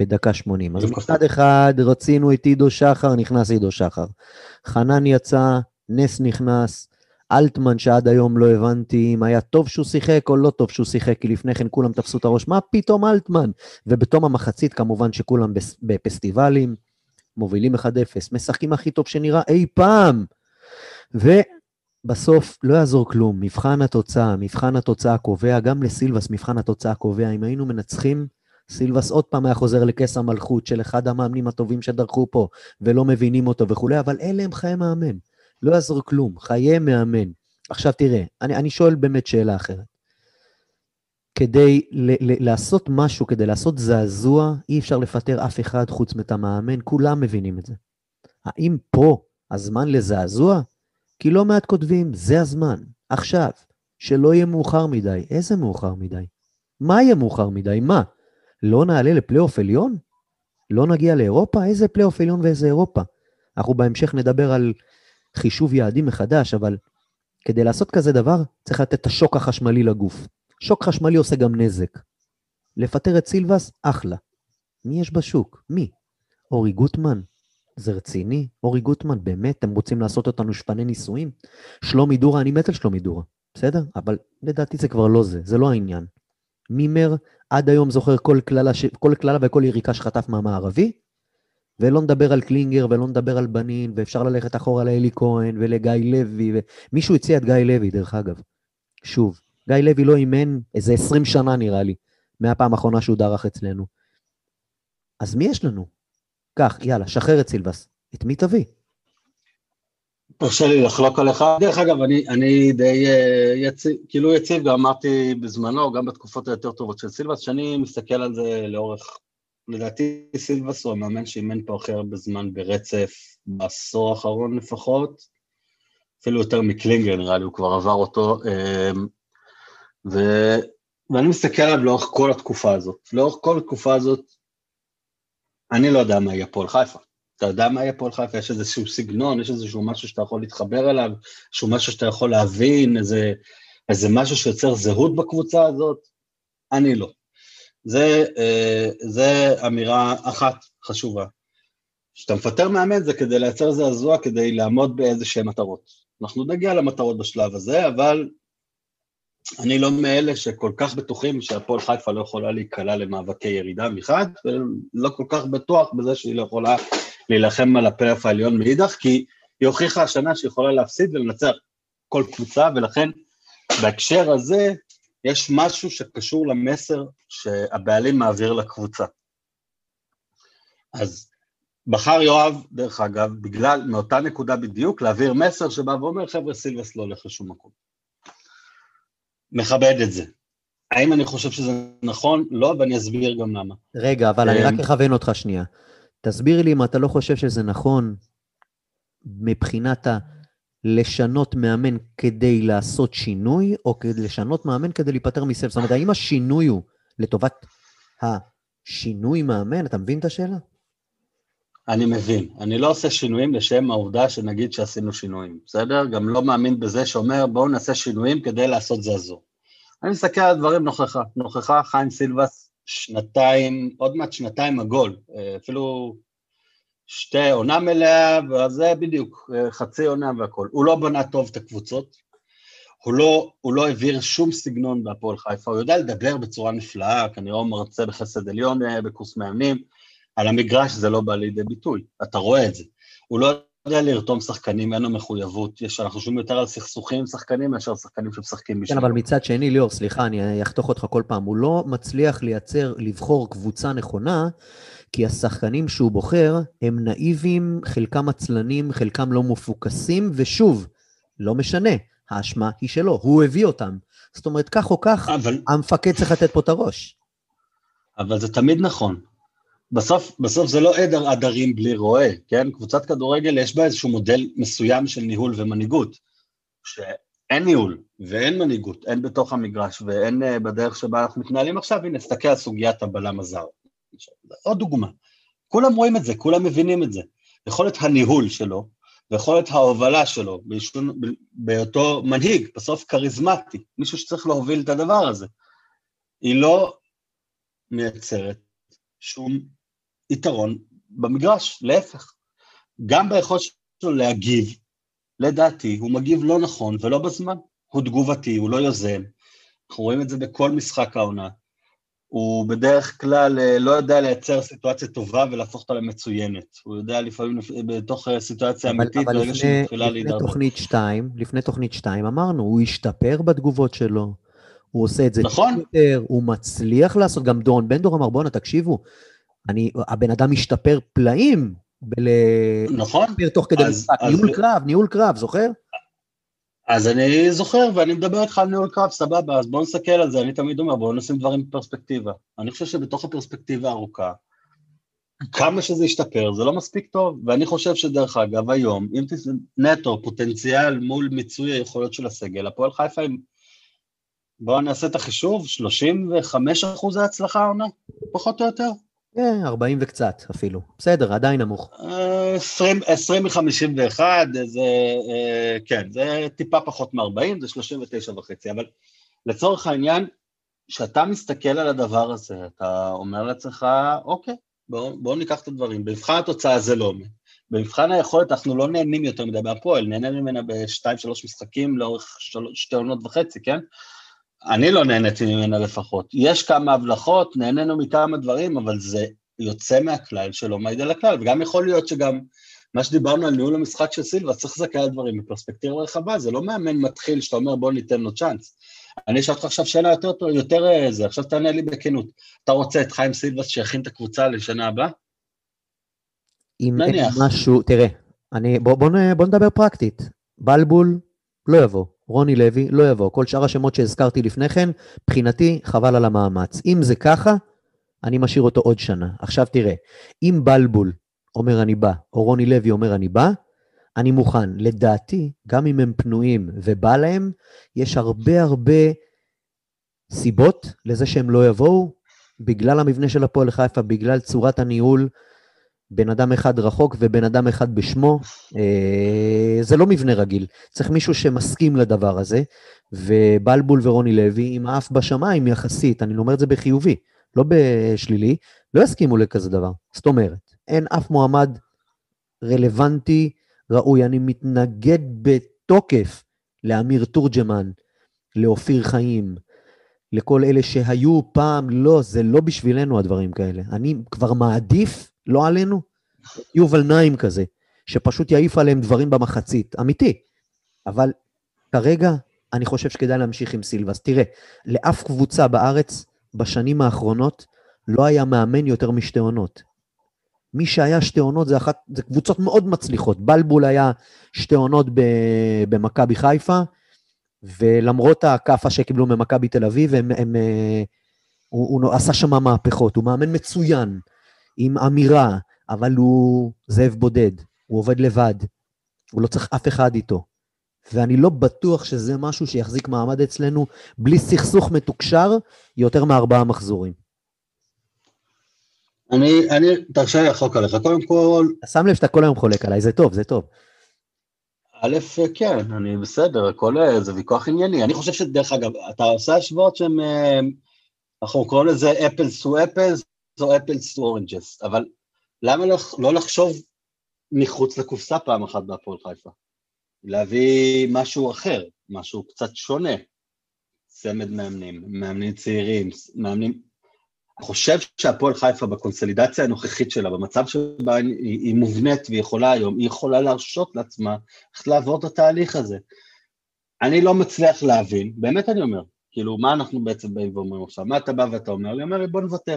בדקה 80. אז מצד אחד רצינו את עידו שחר, נכנס עידו שחר. חנן יצא, נס נכנס, אלטמן, שעד היום לא הבנתי אם היה טוב שהוא שיחק או לא טוב שהוא שיחק, כי לפני כן כולם תפסו את הראש, מה פתאום אלטמן? ובתום המחצית, כמובן שכולם בפסטיבלים. מובילים 1-0, משחקים הכי טוב שנראה אי פעם. ובסוף לא יעזור כלום, מבחן התוצאה, מבחן התוצאה קובע, גם לסילבס מבחן התוצאה קובע. אם היינו מנצחים, סילבס עוד פעם היה חוזר לכס המלכות של אחד המאמנים הטובים שדרכו פה, ולא מבינים אותו וכולי, אבל אלה הם חיי מאמן. לא יעזור כלום, חיי מאמן. עכשיו תראה, אני, אני שואל באמת שאלה אחרת. כדי ל- ל- לעשות משהו, כדי לעשות זעזוע, אי אפשר לפטר אף אחד חוץ מאת המאמן, כולם מבינים את זה. האם פה הזמן לזעזוע? כי לא מעט כותבים, זה הזמן, עכשיו, שלא יהיה מאוחר מדי. איזה מאוחר מדי? מה יהיה מאוחר מדי? מה? לא נעלה לפלייאוף עליון? לא נגיע לאירופה? איזה פלייאוף עליון ואיזה אירופה? אנחנו בהמשך נדבר על חישוב יעדים מחדש, אבל כדי לעשות כזה דבר, צריך לתת את השוק החשמלי לגוף. שוק חשמלי עושה גם נזק. לפטר את סילבס, אחלה. מי יש בשוק? מי? אורי גוטמן? זה רציני? אורי גוטמן, באמת? אתם רוצים לעשות אותנו שפני נישואים? שלומי דורה, אני מת על שלומי דורה, בסדר? אבל לדעתי זה כבר לא זה, זה לא העניין. מימר עד היום זוכר כל קללה, ש... כל קללה וכל יריקה שחטף מהמערבי, ולא נדבר על קלינגר ולא נדבר על בנין, ואפשר ללכת אחורה לאלי כהן ולגיא לוי, ומישהו הציע את גיא לוי, דרך אגב. שוב, גיא לוי לא אימן איזה 20 שנה נראה לי, מהפעם האחרונה שהוא דרך אצלנו. אז מי יש לנו? קח, יאללה, שחרר את סילבס. את מי תביא? תרשה לי לחלוק עליך. דרך אגב, אני, אני די uh, יציב, כאילו יציב, גם אמרתי בזמנו, גם בתקופות היותר טובות של סילבס, שאני מסתכל על זה לאורך, לדעתי סילבס הוא המאמן שאימן פה הכי הרבה זמן ברצף, בעשור האחרון לפחות, אפילו יותר מקלינגר נראה לי, הוא כבר עבר אותו. Uh, ו... ואני מסתכל עליו לאורך כל התקופה הזאת. לאורך כל התקופה הזאת, אני לא יודע מה יהיה פועל חיפה. אתה יודע מה יהיה פועל חיפה? יש איזשהו סגנון, יש איזשהו משהו שאתה יכול להתחבר אליו, איזשהו משהו שאתה יכול להבין, איזה, איזה משהו שיוצר זהות בקבוצה הזאת? אני לא. זה, אה, זה אמירה אחת חשובה. כשאתה מפטר מאמן זה כדי לייצר זעזוע, כדי לעמוד באיזה שהן מטרות. אנחנו נגיע למטרות בשלב הזה, אבל אני לא מאלה שכל כך בטוחים שהפועל חיפה לא יכולה להיקלע למאבקי ירידה מחד, ולא כל כך בטוח בזה שהיא לא יכולה להילחם על הפלייאוף העליון מאידך, כי היא הוכיחה השנה שהיא יכולה להפסיד ולנצח כל קבוצה, ולכן בהקשר הזה יש משהו שקשור למסר שהבעלים מעביר לקבוצה. אז בחר יואב, דרך אגב, בגלל, מאותה נקודה בדיוק, להעביר מסר שבא ואומר, חבר'ה, סילבס לא הולך לשום מקום. מכבד את זה. האם אני חושב שזה נכון? לא, ואני אסביר גם למה. רגע, אבל אני רק אמ, אכוון אותך שנייה. תסביר לי אם אתה לא חושב שזה נכון מבחינת ה... לשנות מאמן כדי לעשות שינוי, או כדי לשנות מאמן כדי להיפטר מסף. זאת אומרת, האם השינוי הוא לטובת השינוי מאמן? אתה מבין את השאלה? אני מבין. אני לא עושה שינויים לשם העובדה שנגיד שעשינו שינויים, בסדר? גם לא מאמין בזה שאומר בואו נעשה שינויים כדי לעשות זעזוע. אני מסתכל על דברים נוכחה. נוכחה, חיים סילבס, שנתיים, עוד מעט שנתיים עגול, אה, אפילו שתי עונה מלאה, וזה בדיוק, אה, חצי עונה והכול. הוא לא בנה טוב את הקבוצות, הוא לא, הוא לא העביר שום סגנון בהפועל חיפה, הוא יודע לדבר בצורה נפלאה, כנראה הוא מרצה בחסד עליון אה, בקורס מאמנים, על המגרש זה לא בא לידי ביטוי, אתה רואה את זה. הוא לא יודע לרתום שחקנים, אין לו מחויבות, יש, אנחנו שומעים יותר על סכסוכים עם שחקנים מאשר שחקנים שמשחקים בשבילו. כן, אבל מצד שני, ליאור, סליחה, אני אחתוך אותך כל פעם, הוא לא מצליח לייצר, לבחור קבוצה נכונה, כי השחקנים שהוא בוחר הם נאיבים, חלקם עצלנים, חלקם לא מפוקסים, ושוב, לא משנה, האשמה היא שלו, הוא הביא אותם. זאת אומרת, כך או כך, אבל... המפקד צריך לתת פה את הראש. אבל זה תמיד נכון. בסוף, בסוף זה לא עדר עדרים בלי רועה, כן? קבוצת כדורגל יש בה איזשהו מודל מסוים של ניהול ומנהיגות, שאין ניהול ואין מנהיגות, אין בתוך המגרש ואין uh, בדרך שבה אנחנו מתנהלים עכשיו, הנה, נסתכל על סוגיית הבלם הזר. עוד דוגמה. כולם רואים את זה, כולם מבינים את זה. יכולת הניהול שלו ויכולת ההובלה שלו בהיותו מנהיג, בסוף כריזמטי, מישהו שצריך להוביל את הדבר הזה, היא לא מייצרת שום יתרון במגרש, להפך. גם ביכולת שלו להגיב, לדעתי, הוא מגיב לא נכון ולא בזמן. הוא תגובתי, הוא לא יוזם. אנחנו רואים את זה בכל משחק העונה. הוא בדרך כלל אה, לא יודע לייצר סיטואציה טובה ולהפוך אותה למצוינת. הוא יודע לפעמים בתוך אה, סיטואציה אמיתית, ברגע שהיא מתחילה להידרדר. אבל לפני תוכנית 2, לפני תוכנית 2 אמרנו, הוא השתפר בתגובות שלו. הוא עושה את זה נכון. יותר, הוא מצליח לעשות, גם דורון בן דור אמר, בואנה, תקשיבו, אני, הבן אדם משתפר פלאים בל... נכון. תוך כדי אז, משחק, אז... ניהול קרב, ניהול קרב, זוכר? אז אני זוכר, ואני מדבר איתך על ניהול קרב, סבבה, אז בואו נסתכל על זה, אני תמיד אומר, בואו נשים דברים בפרספקטיבה. אני חושב שבתוך הפרספקטיבה הארוכה, כמה שזה ישתפר, זה לא מספיק טוב, ואני חושב שדרך אגב, היום, אם תס... נטו, פוטנציאל מול מיצוי היכולות של הסגל, הפועל חיפה, בואו נעשה את החישוב, 35 אחוז ההצלחה העונה, פחות או יותר. כן, 40 וקצת אפילו. בסדר, עדיין נמוך. 20, 20 מ-51, זה, אה, כן, זה טיפה פחות מ-40, זה 39 וחצי, אבל לצורך העניין, כשאתה מסתכל על הדבר הזה, אתה אומר לעצמך, אוקיי, בואו בוא ניקח את הדברים. במבחן התוצאה זה לא עומד. במבחן היכולת אנחנו לא נהנים יותר מדי מהפועל, נהנה ממנה בשתיים, שלוש משחקים לאורך. שתי עונות וחצי, כן? אני לא נהניתי ממנה לפחות. יש כמה הבלחות, נהנינו מכמה דברים, אבל זה יוצא מהכלל שלא מעיד על הכלל, וגם יכול להיות שגם מה שדיברנו על ניהול המשחק של סילבה, צריך לזכר על דברים בפרספקטיבה רחבה, זה לא מאמן מתחיל שאתה אומר בוא ניתן לו צ'אנס. אני אשאל אותך עכשיו שאלה יותר טוב, יותר זה, עכשיו תענה לי בכנות. אתה רוצה את חיים סילבס שיכין את הקבוצה לשנה הבאה? אם אין משהו, תראה, אני, בוא, בוא, בוא נדבר פרקטית. בלבול לא יבוא. רוני לוי לא יבוא. כל שאר השמות שהזכרתי לפני כן, מבחינתי, חבל על המאמץ. אם זה ככה, אני משאיר אותו עוד שנה. עכשיו תראה, אם בלבול אומר אני בא, או רוני לוי אומר אני בא, אני מוכן. לדעתי, גם אם הם פנויים ובא להם, יש הרבה הרבה סיבות לזה שהם לא יבואו, בגלל המבנה של הפועל חיפה, בגלל צורת הניהול, בן אדם אחד רחוק ובן אדם אחד בשמו. אה, זה לא מבנה רגיל, צריך מישהו שמסכים לדבר הזה, ובלבול ורוני לוי עם האף בשמיים יחסית, אני אומר את זה בחיובי, לא בשלילי, לא יסכימו לכזה דבר. זאת אומרת, אין אף מועמד רלוונטי, ראוי. אני מתנגד בתוקף לאמיר תורג'מן, לאופיר חיים, לכל אלה שהיו פעם, לא, זה לא בשבילנו הדברים כאלה. אני כבר מעדיף לא עלינו, יובל נעים כזה, שפשוט יעיף עליהם דברים במחצית, אמיתי. אבל כרגע אני חושב שכדאי להמשיך עם סילבס. תראה, לאף קבוצה בארץ בשנים האחרונות לא היה מאמן יותר משתי עונות. מי שהיה שתי עונות זה, אחת, זה קבוצות מאוד מצליחות. בלבול היה שתי עונות במכבי חיפה, ולמרות הכאפה שקיבלו ממכבי תל אביב, הם, הם, אה, הוא, הוא עשה שם מהפכות, הוא מאמן מצוין. עם אמירה, אבל הוא זאב בודד, הוא עובד לבד, הוא לא צריך אף אחד איתו. ואני לא בטוח שזה משהו שיחזיק מעמד אצלנו בלי סכסוך מתוקשר יותר מארבעה מחזורים. אני, אני, תרשה לי לחלוק עליך. קודם כל, שם לב שאתה כל היום חולק עליי, זה טוב, זה טוב. א', כן, אני בסדר, הכל אה, זה ויכוח ענייני. אני חושב שדרך אגב, אתה עושה השוואות שהן, אה, אנחנו קוראים לזה apples to apples או apples to oranges, אבל למה לא, לא לחשוב מחוץ לקופסה פעם אחת בהפועל חיפה? להביא משהו אחר, משהו קצת שונה. צמד מאמנים, מאמנים צעירים, מאמנים... אני חושב שהפועל חיפה בקונסולידציה הנוכחית שלה, במצב שבה היא, היא מובנית והיא יכולה היום, היא יכולה להרשות לעצמה איך לעבור את התהליך הזה. אני לא מצליח להבין, באמת אני אומר, כאילו, מה אנחנו בעצם באים ואומרים עכשיו? מה אתה בא ואתה אומר לי? אומר לי, בוא נוותר.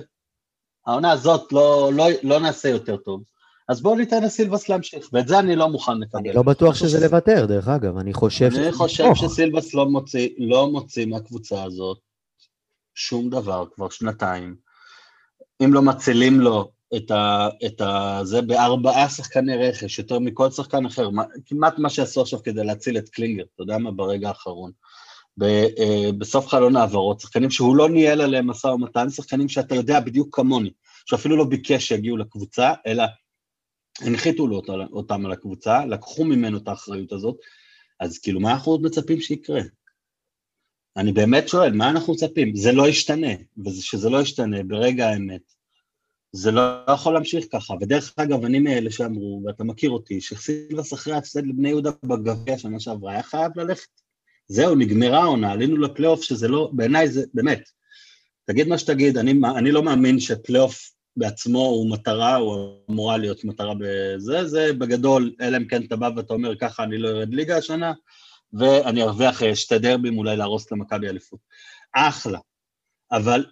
העונה הזאת לא, לא, לא נעשה יותר טוב. אז בואו ניתן לסילבס להמשיך, ואת זה אני לא מוכן לקבל. אני לא בטוח שזה לוותר, דרך אגב, אני חושב... אני חושב שסילבס לא מוציא, לא מוציא מהקבוצה הזאת שום דבר כבר שנתיים. אם לא מצילים לו את, ה, את ה, זה בארבעה שחקני רכש, יותר מכל שחקן אחר, מה, כמעט מה שעשו עכשיו כדי להציל את קלינגר, אתה יודע מה, ברגע האחרון. אה, בסוף חלון העברות, שחקנים שהוא לא ניהל עליהם משא ומתן, שחקנים שאתה יודע בדיוק כמוני, שאפילו לא ביקש שיגיעו לקבוצה, אלא הנחיתו לו אותם על הקבוצה, לקחו ממנו את האחריות הזאת, אז כאילו מה אנחנו עוד מצפים שיקרה? אני באמת שואל, מה אנחנו מצפים? זה לא ישתנה, ושזה לא ישתנה ברגע האמת, זה לא יכול להמשיך ככה, ודרך אגב, אני מאלה שאמרו, ואתה מכיר אותי, שסילבס אחרי ההפסד לבני יהודה בגביע שנה שעברה, היה חייב ללכת. זהו, נגמרה העונה, עלינו לפלייאוף, שזה לא, בעיניי זה, באמת, תגיד מה שתגיד, אני, אני לא מאמין שפלייאוף בעצמו הוא מטרה, הוא אמורה להיות מטרה בזה, זה בגדול, אלא אם כן אתה בא ואתה אומר, ככה אני לא ארד ליגה השנה, ואני ארוויח אה, שתי דרבים, אולי להרוס למכבי אליפות. אחלה. אבל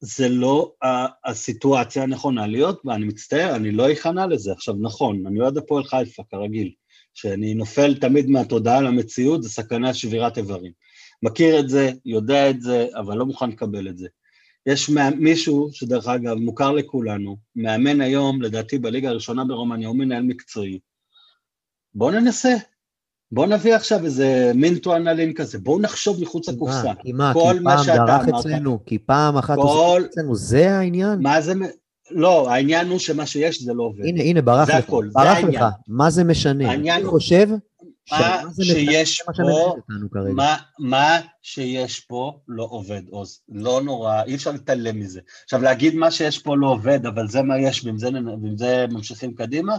זה לא הסיטואציה הנכונה להיות ואני מצטער, אני לא אכנע לזה. עכשיו, נכון, אני אוהד הפועל חיפה, כרגיל, שאני נופל תמיד מהתודעה למציאות, זה סכנה שבירת איברים. מכיר את זה, יודע את זה, אבל לא מוכן לקבל את זה. יש מישהו, שדרך אגב מוכר לכולנו, מאמן היום, לדעתי בליגה הראשונה ברומניה, הוא מנהל מקצועי. בואו ננסה, בואו נביא עכשיו איזה מינטו אנלין כזה, בואו נחשוב מחוץ לקופסה. כי מה, כי פעם דרך אצלנו, כי פעם אחת. עושה אצלנו, זה העניין? מה זה, לא, העניין הוא שמה שיש זה לא עובד. הנה, הנה, ברח לך, הכל, ברח לך, מה זה משנה? העניין... אני חושב מה שיש פה, מה, מה שיש פה לא עובד, עוז. לא נורא, אי אפשר להתעלם מזה. עכשיו, להגיד מה שיש פה לא עובד, אבל זה מה יש, ועם זה, ועם זה ממשיכים קדימה,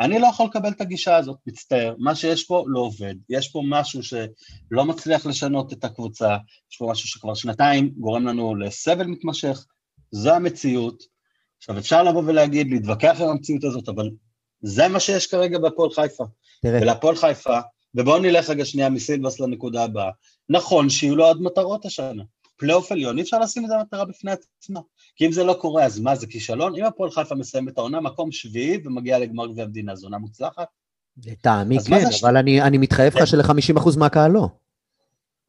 אני לא יכול לקבל את הגישה הזאת, מצטער. מה שיש פה לא עובד. יש פה משהו שלא מצליח לשנות את הקבוצה, יש פה משהו שכבר שנתיים גורם לנו לסבל מתמשך, זו המציאות. עכשיו, אפשר לבוא ולהגיד, להתווכח עם המציאות הזאת, אבל זה מה שיש כרגע בהפועל חיפה. תראה. ולהפועל חיפה, ובואו נלך רגע שנייה מסילבס לנקודה הבאה. נכון שיהיו לו עוד מטרות השנה. פלייאוף עליון, אי אפשר לשים את זה מטרה בפני עצמה. כי אם זה לא קורה, אז מה, זה כישלון? אם הפועל חיפה מסיים את העונה, מקום שביעי ומגיע לגמר גביע המדינה, זו עונה מוצלחת? לטעמי כן, אבל אני, אני מתחייב לך של-50% מהקהל לא.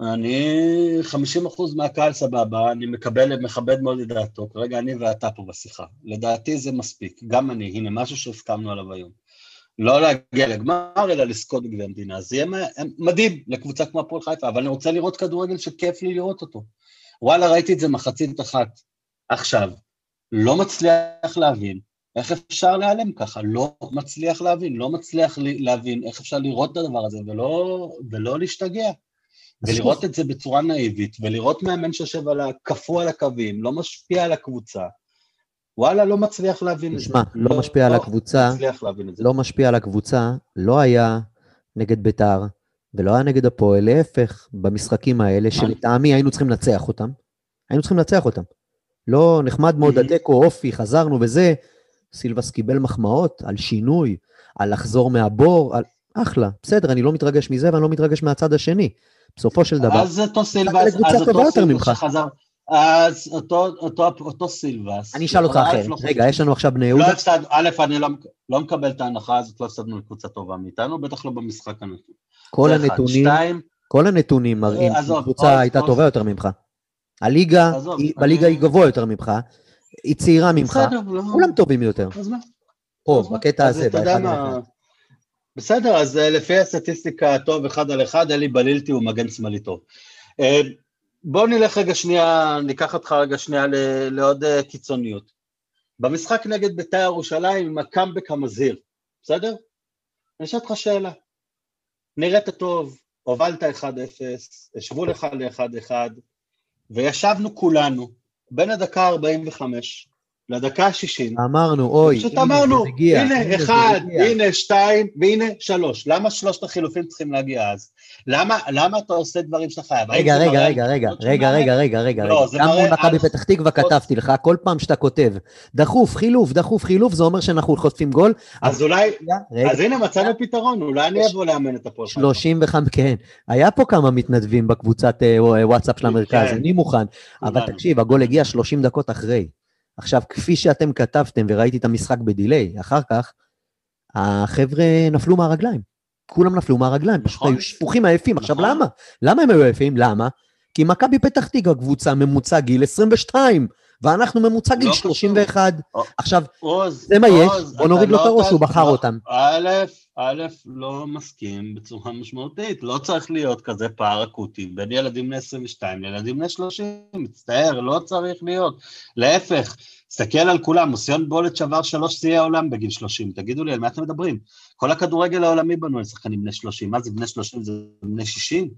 אני, 50% מהקהל סבבה, אני מקבל, מכבד מאוד את דעתו, כרגע אני ואתה פה בשיחה. לדעתי זה מספיק, גם אני, הנה משהו שהסכמנו עליו היום. לא להגיע לגמר, אלא לזכות בגביע המדינה. זה יהיה מדהים לקבוצה כמו הפועל חיפה, אבל אני רוצה לראות כדורגל שכיף לי לראות אותו. וואלה, ראיתי את זה מחצית אחת. עכשיו, לא מצליח להבין איך אפשר להיעלם ככה, לא מצליח להבין, לא מצליח להבין איך אפשר לראות את הדבר הזה ולא, ולא להשתגע. ולראות את זה בצורה נאיבית, ולראות מאמן שיושב על הקפוא על הקווים, לא משפיע על הקבוצה. וואלה, לא מצליח להבין את זה. תשמע, לא, לא משפיע על לא הקבוצה, לא משפיע על הקבוצה, לא היה נגד ביתר, ולא היה נגד הפועל, להפך, במשחקים האלה, שלטעמי היינו צריכים לנצח אותם, היינו צריכים לנצח אותם. לא נחמד מאוד התיקו, אופי, חזרנו וזה, סילבס קיבל מחמאות על שינוי, על לחזור מהבור, על... אחלה, בסדר, אני לא מתרגש מזה ואני לא מתרגש מהצד השני. בסופו של דבר, אז אותו סילבס, אז אותו סילבס שחזר, אז אותו, אותו, אותו סילבס. אני אשאל אותך אחרת. לא רגע, יש לנו עכשיו בני יהודה. לא הפסד, א', אני לא, לא מקבל את ההנחה הזאת, לא הפסדנו לקבוצה טובה מאיתנו, בטח לא במשחק הנתון. כל הנתונים, שתיים, כל הנתונים מראים שקבוצה הייתה טובה יותר ממך. הליגה, היא, בליגה היא גבוה יותר ממך, היא צעירה ממך, לא. כולם טובים יותר. אז מה? פה, בקטע הזה, באחד על בסדר, אז אה, לפי הסטטיסטיקה הטוב אחד על אחד, אלי בלילטי הוא מגן שמאלי טוב. אה, בואו נלך רגע שנייה, ניקח אותך רגע שנייה לעוד אה, קיצוניות. במשחק נגד בית"ר ירושלים עם הקאמבק המזהיר, בסדר? אני אשאל אותך שאלה. נראית טוב, הובלת 1-0, השוו לך ל-1-1, וישבנו כולנו בין הדקה 45 לדקה ה-60. אמרנו, אוי, פשוט הנה, אמרנו, הנה זה אחד. הנה שתיים, והנה שלוש. למה שלושת החילופים צריכים להגיע אז? למה, למה אתה עושה דברים שאתה חייב? רגע, רגע, רגע, רגע, של רגע? רגע, רגע, רגע, לא, רגע. גם מול מכבי פתח תקווה כתבתי לך, כל פעם שאתה כותב, דחוף, חילוף, דחוף, חילוף, זה אומר שאנחנו חוטפים גול. אז אולי, אז הנה מצאנו פתרון, אולי אני אבוא לאמן את הפועל חיפה. 35, כן. היה פה כמה מתנדבים בקבוצת אה, וואטסאפ של המרכז, כן. אני מוכן. אבל. תקשיב, הגול הגיע 30 דקות אחרי. עכשיו, כפי שאתם כתבתם וראיתי את המשחק בדיליי, אחר כך, החבר'ה נפלו מהרגליים. כולם נפלו מהרגליים, פשוט נכון. היו שפוכים עייפים. עכשיו, נכון. למה? למה הם היו עייפים? למה? כי מכבי פתח תקווה קבוצה ממוצע גיל 22, ואנחנו ממוצע גיל לא קשור. 31. או. עכשיו, זה מה יש, בוא נוריד לו את לא הראש, ת- הוא בחר לא- אותם. א', א', לא מסכים בצורה משמעותית, לא צריך להיות כזה פער אקוטי בין ילדים בני 22 לילדים בני 30, מצטער, לא צריך להיות. להפך, תסתכל על כולם, מוסיון בולט שבר שלוש שיאי העולם בגיל 30, תגידו לי, על מה אתם מדברים? כל הכדורגל העולמי בנו על שחקנים בני 30, מה זה בני 30 זה בני 60?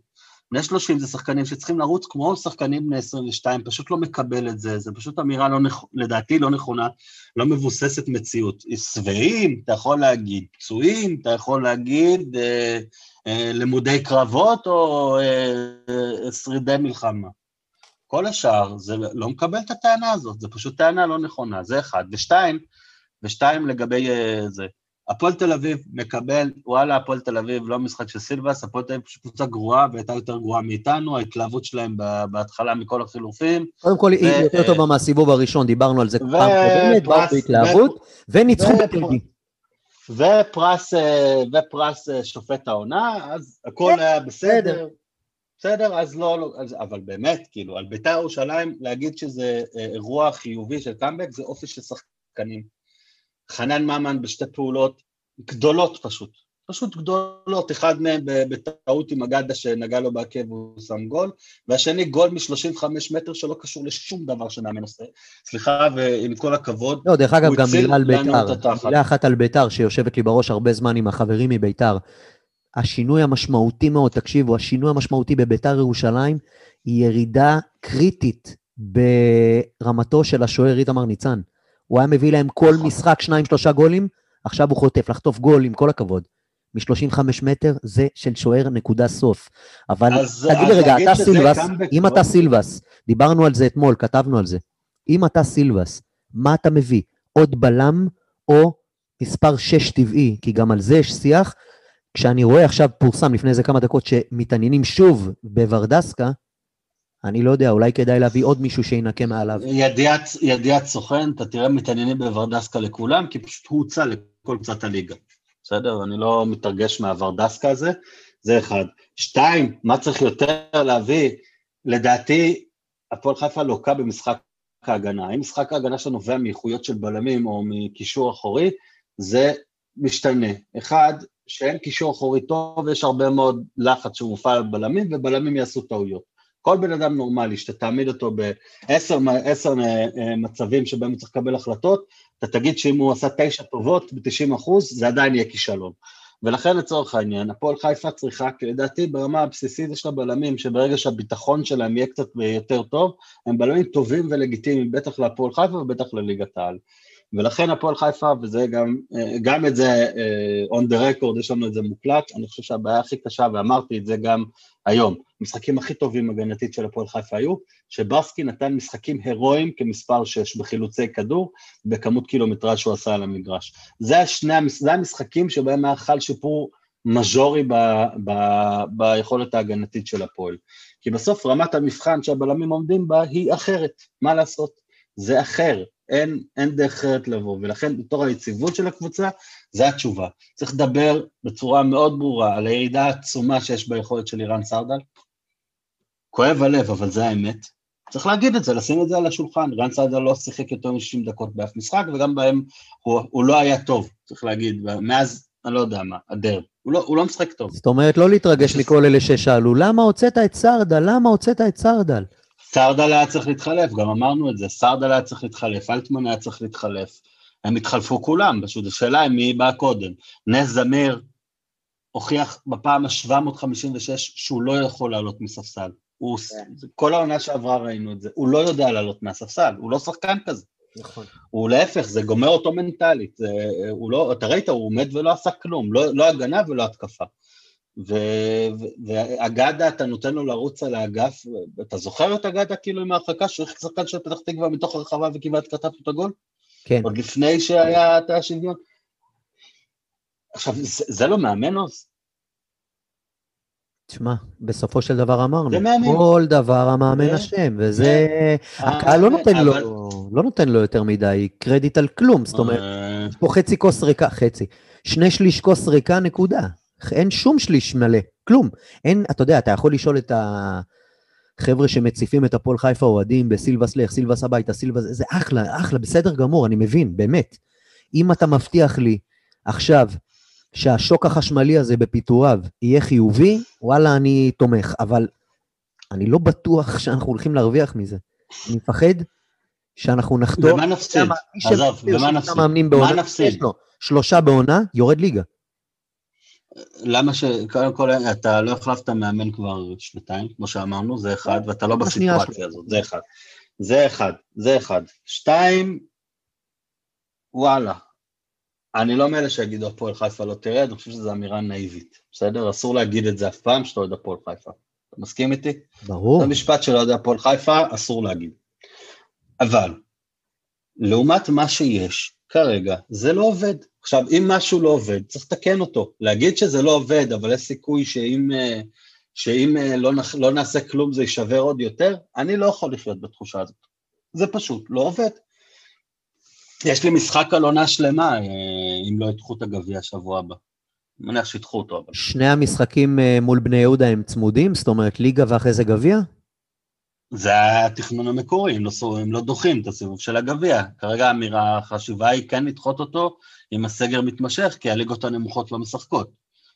בני 30 זה שחקנים שצריכים לרוץ כמו שחקנים בני 22, פשוט לא מקבל את זה, זה פשוט אמירה לא נכ... לדעתי לא נכונה, לא מבוססת מציאות. שבעים, אתה יכול להגיד, פצועים, אתה יכול להגיד אה, אה, לימודי קרבות או אה, אה, שרידי מלחמה. כל השאר, זה לא מקבל את הטענה הזאת, זה פשוט טענה לא נכונה, זה אחד. ושתיים, ושתיים לגבי אה, זה. הפועל תל אביב מקבל, וואלה, הפועל תל אביב לא משחק של סילבס, הפועל תל אביב פשוט קבוצה גרועה והייתה יותר גרועה מאיתנו, ההתלהבות שלהם בהתחלה מכל החילופים. קודם כל, היא יותר טובה מהסיבוב הראשון, דיברנו על זה פעם קודמת, באו בהתלהבות, וניצחו בטדי. ופרס, אה, אה, שופט העונה, אז הכל היה בסדר. בסדר. אז לא, לא אז, אבל באמת, כאילו, על בית"ר ירושלים, להגיד שזה אה, אירוע חיובי של קאמבק, זה אופי של שחקנים. חנן ממן בשתי פעולות גדולות פשוט, פשוט גדולות, אחד מהם בטעות עם אגדה שנגע לו בעקב והוא שם גול, והשני גול מ-35 מטר שלא קשור לשום דבר שמאמן עושה. סליחה, ועם כל הכבוד, לא, דרך אגב, גם מילה על ביתר. מילה אחת על ביתר, שיושבת לי בראש הרבה זמן עם החברים מביתר. השינוי המשמעותי מאוד, תקשיבו, השינוי המשמעותי בביתר ירושלים היא ירידה קריטית ברמתו של השוער איתמר ניצן. הוא היה מביא להם כל נכון. משחק שניים, שלושה גולים, עכשיו הוא חוטף, לחטוף גול, עם כל הכבוד. מ-35 מטר זה של שוער נקודה סוף. אבל אז- תגיד לי רגע, אתה סילבס, אם? אתה סילבס, דיברנו על זה אתמול, כתבנו על זה. אם אתה סילבס, מה אתה מביא? עוד בלם או מספר 6 טבעי? כי גם על זה יש שיח. כשאני רואה עכשיו, פורסם לפני איזה כמה דקות, שמתעניינים שוב בוורדסקה, אני לא יודע, אולי כדאי להביא עוד מישהו שינקה מעליו. ידיעת, ידיעת סוכן, אתה תראה מתעניינים בוורדסקה לכולם, כי פשוט הוא הוצא לכל קבוצת הליגה. בסדר? אני לא מתרגש מהוורדסקה הזה, זה אחד. שתיים, מה צריך יותר להביא? לדעתי, הפועל חיפה לוקה במשחק ההגנה. האם משחק ההגנה שלו נובע מאיכויות של בלמים או מקישור אחורי? זה משתנה. אחד, שאין קישור אחורי טוב, יש הרבה מאוד לחץ שמופעל על בלמים, ובלמים יעשו טעויות. כל בן אדם נורמלי, שאתה תעמיד אותו בעשר עשר, אה, מצבים שבהם הוא צריך לקבל החלטות, אתה תגיד שאם הוא עשה תשע טובות ב-90 אחוז, זה עדיין יהיה כישלון. ולכן לצורך העניין, הפועל חיפה צריכה, כי לדעתי ברמה הבסיסית יש לה בלמים, שברגע שהביטחון שלהם יהיה קצת יותר טוב, הם בלמים טובים ולגיטימיים, בטח להפועל חיפה ובטח לליגת העל. ולכן הפועל חיפה, וזה גם, גם את זה uh, on the record, יש לנו את זה מוקלט, אני חושב שהבעיה הכי קשה, ואמרתי את זה גם היום, המשחקים הכי טובים הגנתית של הפועל חיפה היו, שברסקי נתן משחקים הירואיים כמספר 6 בחילוצי כדור, בכמות קילומטראז' שהוא עשה על המגרש. זה, השני, זה המשחקים שבהם היה חל שיפור מז'ורי ב, ב, ביכולת ההגנתית של הפועל. כי בסוף רמת המבחן שהבלמים עומדים בה היא אחרת, מה לעשות? זה אחר, אין, אין דרך אחרת לבוא, ולכן בתור היציבות של הקבוצה, זה התשובה. צריך לדבר בצורה מאוד ברורה על הירידה העצומה שיש ביכולת של אירן סרדל. כואב הלב, אבל זה האמת. צריך להגיד את זה, לשים את זה על השולחן. אירן סרדל לא שיחק יותר מ-60 דקות באף משחק, וגם בהם הוא, הוא לא היה טוב, צריך להגיד, מאז, אני לא יודע מה, הדר. הוא לא, הוא לא משחק טוב. זאת אומרת, לא להתרגש מכל אלה ששאלו, למה הוצאת את סרדל? למה הוצאת את סרדל? סרדל היה צריך להתחלף, גם אמרנו את זה, סרדל היה צריך להתחלף, אלטמן היה צריך להתחלף. הם התחלפו כולם, פשוט השאלה היא מי בא קודם. נס זמיר הוכיח בפעם ה-756 שהוא לא יכול לעלות מספסל. הוא, כל העונה שעברה ראינו את זה, הוא לא יודע לעלות מהספסל, הוא לא שחקן כזה. נכון. הוא להפך, זה גומר אותו מנטלית. זה, הוא לא, אתה ראית, הוא עומד ולא עשה כלום, לא, לא הגנה ולא התקפה. ואגדה, אתה נותן לו לרוץ על האגף, אתה זוכר את אגדה כאילו עם ההרחקה, שהוא החליק שחקן של פתח תקווה מתוך הרחבה וכמעט כתב את הגול? כן. עוד לפני שהיה את השוויון. עכשיו, זה, זה לא מאמן עוז? תשמע, בסופו של דבר אמרנו. כל דבר המאמן אשם, וזה... הקהל לא נותן לו, לא נותן לו יותר מדי קרדיט על כלום, זאת אומרת, אה, יש פה חצי כוס ריקה, חצי, שני שליש כוס ריקה, נקודה. אין שום שליש מלא, כלום. אין, אתה יודע, אתה יכול לשאול את החבר'ה שמציפים את הפועל חיפה אוהדים בסילבס לך, סילבס הביתה, סילבס, זה אחלה, אחלה, בסדר גמור, אני מבין, באמת. אם אתה מבטיח לי עכשיו שהשוק החשמלי הזה בפיטוריו יהיה חיובי, וואלה, אני תומך, אבל אני לא בטוח שאנחנו הולכים להרוויח מזה. אני מפחד שאנחנו נחתום. ומה נפסיד? עזוב, שלושה נפסיד? מאמנים מה נפסיד? יש לו שלושה בעונה, יורד ליגה. למה ש... קודם כל, אתה לא החלפת מאמן כבר שנתיים, כמו שאמרנו, זה אחד, ואתה לא בסיטואציה הזאת, זה אחד. זה אחד, זה אחד. שתיים, וואלה, אני לא מאלה שיגידו הפועל חיפה לא תרד, אני חושב שזו אמירה נאיבית, בסדר? אסור להגיד את זה אף פעם שאתה אוהד הפועל חיפה. אתה מסכים איתי? ברור. זה משפט של אוהדי הפועל חיפה, אסור להגיד. אבל, לעומת מה שיש כרגע, זה לא עובד. עכשיו, אם משהו לא עובד, צריך לתקן אותו. להגיד שזה לא עובד, אבל יש סיכוי שאם, אה, שאם אה, לא, נח, לא נעשה כלום זה יישבר עוד יותר, אני לא יכול לחיות בתחושה הזאת. זה פשוט לא עובד. יש לי משחק על עונה שלמה, אה, אם לא ידחו את הגביע שבוע הבא. אני מניח שידחו אותו, אבל... שני המשחקים מול בני יהודה הם צמודים, זאת אומרת ליגה ואחרי זה גביע? זה התכנון המקורי, הם לא, הם לא דוחים את הסיבוב של הגביע. כרגע האמירה, החשיבה היא כן לדחות אותו אם הסגר מתמשך, כי הליגות הנמוכות לא משחקות.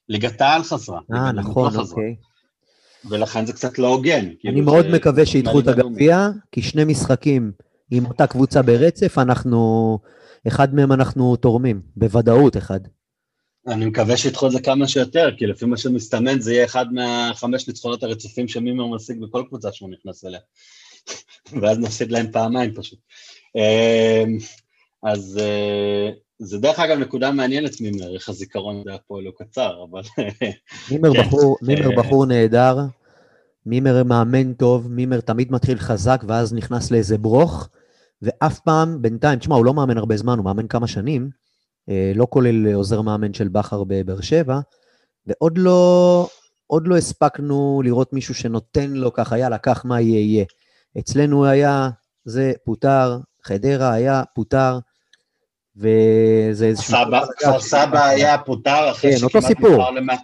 ליגת העל חזרה. אה, לאומית נכון, לא חזרה. אוקיי. ולכן זה קצת לא הוגן. כאילו אני מאוד ש- מקווה שידחו את. הגביע, כי שני משחקים עם אותה קבוצה ברצף, אנחנו, אחד מהם אנחנו תורמים, בוודאות אחד. אני מקווה שידחו את זה כמה שיותר, כי לפי מה שמסתמן זה יהיה אחד מהחמש ניצחונות הרצופים שמימר משיג בכל קבוצה שהוא נכנס אליה. [laughs] ואז נפסיד להם פעמיים פשוט. אמ, אז אה, זה דרך אגב נקודה מעניינת מימר, איך הזיכרון זה הפועל הוא קצר, אבל [laughs] מימר כן. בחור, מימר אה, בחור נהדר, מימר מאמן טוב, מימר תמיד מתחיל חזק ואז נכנס לאיזה ברוך, ואף פעם, בינתיים, תשמע, הוא לא מאמן הרבה זמן, הוא מאמן כמה שנים, לא כולל עוזר מאמן של בכר בבאר שבע, ועוד לא, עוד לא הספקנו לראות מישהו שנותן לו ככה, יאללה, קח מה יהיה יהיה. אצלנו היה, זה פוטר, חדרה היה פוטר, וזה איזשהו... כפר סבא היה פוטר אחרי כן, שכמעט. נבחר למא-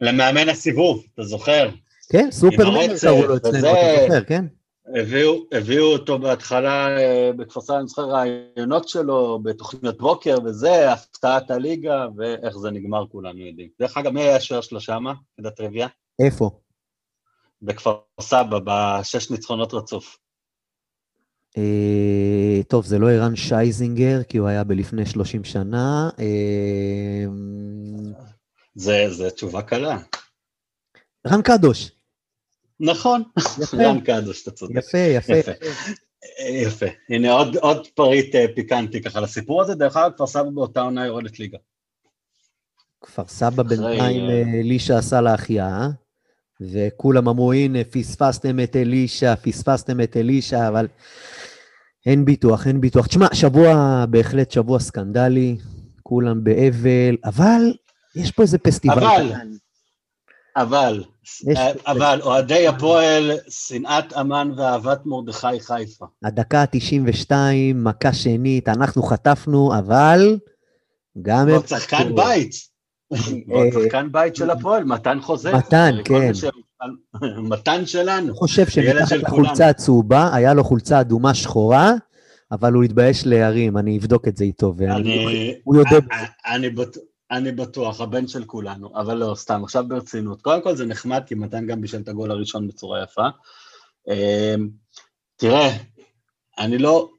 למאמן הסיבוב, אתה זוכר? כן, סופר מימר הרצף קראו לו אצלנו. אתה זוכר, כן? הביאו, הביאו אותו בהתחלה אה, בכפר סבא, אני זוכר רעיונות שלו בתוכניות בוקר וזה, הפתעת הליגה, ואיך זה נגמר כולנו יודעים. דרך אגב, מי היה השוער שלו שמה, כדת רבייה? איפה? בכפר סבא, בשש ניצחונות רצוף. אה, טוב, זה לא ערן שייזינגר, כי הוא היה בלפני 30 שנה. אה, זה, זה תשובה קלה. רן קדוש. נכון. רן קדוש, אתה צודק. יפה, יפה. יפה. הנה עוד, עוד פריט אה, פיקנטי ככה לסיפור הזה, דרך אגב, כפר סבא באותה עונה יורדת ליגה. כפר סבא בינתיים אה, אה, אלישע עשה לה החייאה, וכולם אמרו, הנה, פספסתם את אלישע, פספסתם את אלישע, אבל אין ביטוח, אין ביטוח. תשמע, שבוע, בהחלט שבוע סקנדלי, כולם באבל, אבל יש פה איזה פסטיבל. אבל. אבל, אה, אבל אוהדי הפועל, שנאת המן ואהבת מרדכי חיפה. הדקה ה-92, מכה שנית, אנחנו חטפנו, אבל גם ועוד שחקן בית. ועוד אה, שחקן בית של הפועל, מתן חוזר. מתן, כן. מתן שלנו. אני חושב שמתחת לחולצה הצהובה, היה לו חולצה אדומה שחורה, אבל הוא התבייש להרים, אני אבדוק את זה איתו. אני- הוא יודע. אני- אני אני בטוח, הבן של כולנו, אבל לא, סתם, עכשיו ברצינות. קודם כל זה נחמד, כי מתן גם בישל את הגול הראשון בצורה יפה. אמ, תראה, אני לא...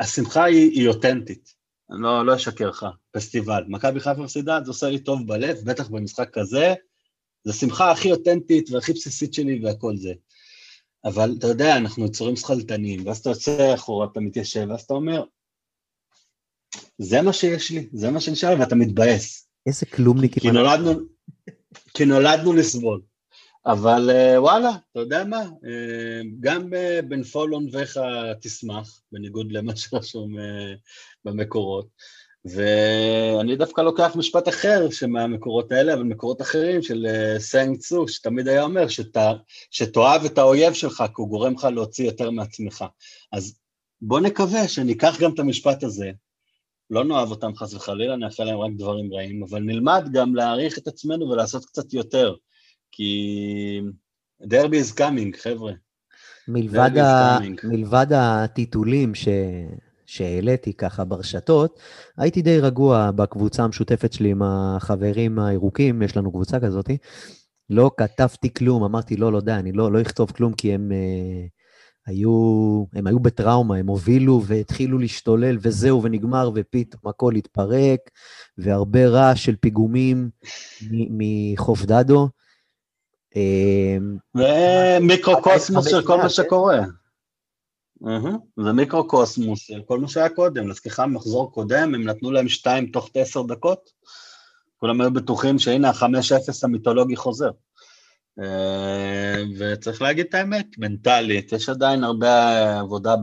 השמחה היא, היא אותנטית, אני לא, לא אשקר לך, פסטיבל. מכבי חיפה הפסידה, זה עושה לי טוב בלב, בטח במשחק כזה. זו שמחה הכי אותנטית והכי בסיסית שלי והכל זה. אבל אתה יודע, אנחנו יצורים שכלתניים, ואז אתה יוצא אחורה, אתה מתיישב, ואז אתה אומר, זה מה שיש לי, זה מה שנשאר, ואתה מתבאס. איזה כלומניקים. כי נולדנו, כי נולדנו לסבול. אבל אה, וואלה, אתה יודע מה, אה, גם בנפול עונביך תשמח, בניגוד למה שרשום אה, במקורות. ואני דווקא לוקח משפט אחר מהמקורות האלה, אבל מקורות אחרים של סנג צו, שתמיד היה אומר שת, שתאהב את האויב שלך, כי הוא גורם לך להוציא יותר מעצמך. אז בוא נקווה שניקח גם את המשפט הזה, לא נאהב אותם חס וחלילה, נאחל להם רק דברים רעים, אבל נלמד גם להעריך את עצמנו ולעשות קצת יותר. כי דרבי is coming, חבר'ה. מלבד, ה... מלבד הטיטולים ש... שהעליתי ככה ברשתות, הייתי די רגוע בקבוצה המשותפת שלי עם החברים הירוקים, יש לנו קבוצה כזאתי. לא כתבתי כלום, אמרתי, לא, לא, די, אני לא, לא אכתוב כלום, כי הם אה, היו, הם היו בטראומה, הם הובילו והתחילו להשתולל, וזהו, ונגמר, ופתאום הכל התפרק, והרבה רעש של פיגומים מחוף דדו. ומיקרוקוסמוס אמ, של כל מה שקורה. זה מיקרוקוסמוס של כל מה שהיה קודם. להזכירך, מחזור קודם, הם נתנו להם שתיים תוך עשר דקות. כולם היו בטוחים שהנה החמש אפס המיתולוגי חוזר. אה, וצריך להגיד את האמת, מנטלית, יש עדיין הרבה עבודה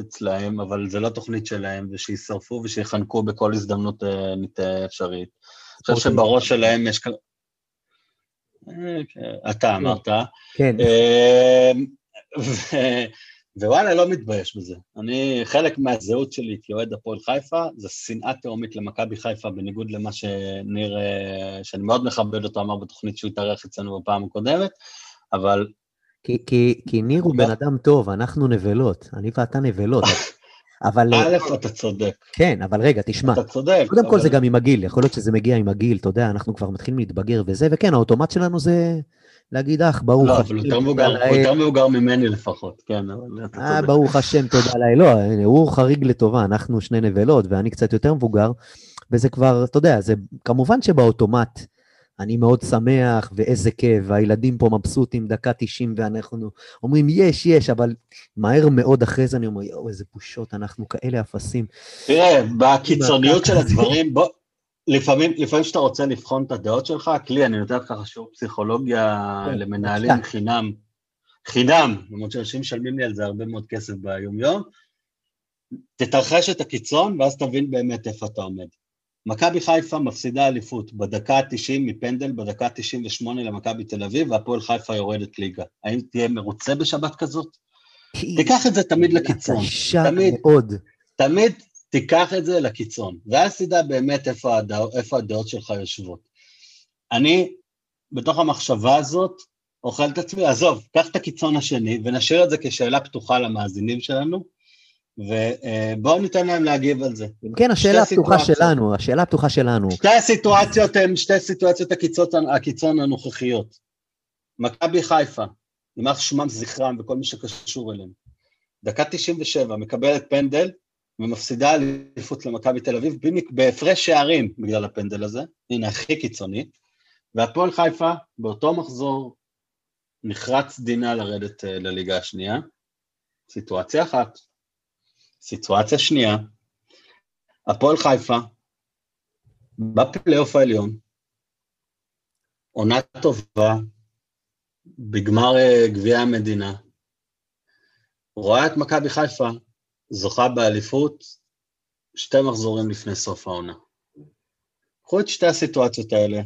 אצלהם, אבל זה לא תוכנית שלהם, ושישרפו ושיחנקו בכל הזדמנות אה, אפשרית. אני חושב שבראש שלהם יש אתה כן. אמרת. כן. ווואלה, לא מתבייש בזה. אני, חלק מהזהות שלי כאוהד הפועל חיפה, זה שנאה תהומית למכבי חיפה, בניגוד למה שניר, אה, שאני מאוד מכבד אותו, אמר בתוכנית שהוא התארח אצלנו בפעם הקודמת, אבל... כי, כי, כי ניר הוא בן אדם טוב, אנחנו נבלות, אני ואתה נבלות. [laughs] אבל... א', אתה צודק. כן, אבל רגע, תשמע. אתה צודק. קודם אבל... כל זה גם עם הגיל, יכול להיות שזה מגיע עם הגיל, אתה יודע, אנחנו כבר מתחילים להתבגר וזה, וכן, האוטומט שלנו זה להגיד, אח, ברוך השם. לא, אבל יותר מבוגר, הוא יותר מבוגר ממני לפחות, כן, אבל אתה צודק. אה, ברוך השם, תודה לאל. לא, הוא חריג לטובה, אנחנו שני נבלות, ואני קצת יותר מבוגר, וזה כבר, אתה יודע, זה כמובן שבאוטומט, אני מאוד שמח, ואיזה כיף, והילדים פה מבסוטים, דקה 90, ואנחנו אומרים, יש, יש, אבל מהר מאוד אחרי זה אני אומר, יואו, איזה בושות, אנחנו כאלה אפסים. תראה, בקיצוניות של הדברים, בוא, לפעמים, לפעמים כשאתה רוצה לבחון את הדעות שלך, כלי, אני נותן לך שיעור פסיכולוגיה כן, למנהלים חינם, חינם, למרות שאנשים משלמים לי על זה הרבה מאוד כסף ביומיום, תתרחש את הקיצון, ואז תבין באמת איפה אתה עומד. מכבי חיפה מפסידה אליפות בדקה ה-90 מפנדל, בדקה ה-98 למכבי תל אביב, והפועל חיפה יורדת ליגה. האם תהיה מרוצה בשבת כזאת? תיקח את זה תמיד לקיצון. תמיד, מאוד. תמיד תיקח את זה לקיצון, ואז תדע באמת איפה, הדע, איפה הדעות שלך יושבות. אני, בתוך המחשבה הזאת, אוכל את עצמי, עזוב, קח את הקיצון השני ונשאיר את זה כשאלה פתוחה למאזינים שלנו, ובואו ניתן להם להגיב על זה. כן, השאלה הפתוחה שלנו, השאלה הפתוחה שלנו. שתי הסיטואציות הן שתי סיטואציות הקיצון, הקיצון הנוכחיות. מכבי חיפה, יימח שמם זכרם וכל מי שקשור אליהם. דקה 97, מקבלת פנדל ומפסידה אליפות למכבי תל אביב בהפרש שערים בגלל הפנדל הזה, הנה הכי קיצוני, והפועל חיפה באותו מחזור נחרץ דינה לרדת אה, לליגה השנייה, סיטואציה אחת, סיטואציה שנייה, הפועל חיפה, בפלייאוף העליון, עונה טובה, בגמר אה, גביע המדינה, רואה את מכבי חיפה זוכה באליפות שתי מחזורים לפני סוף העונה. קחו את שתי הסיטואציות האלה,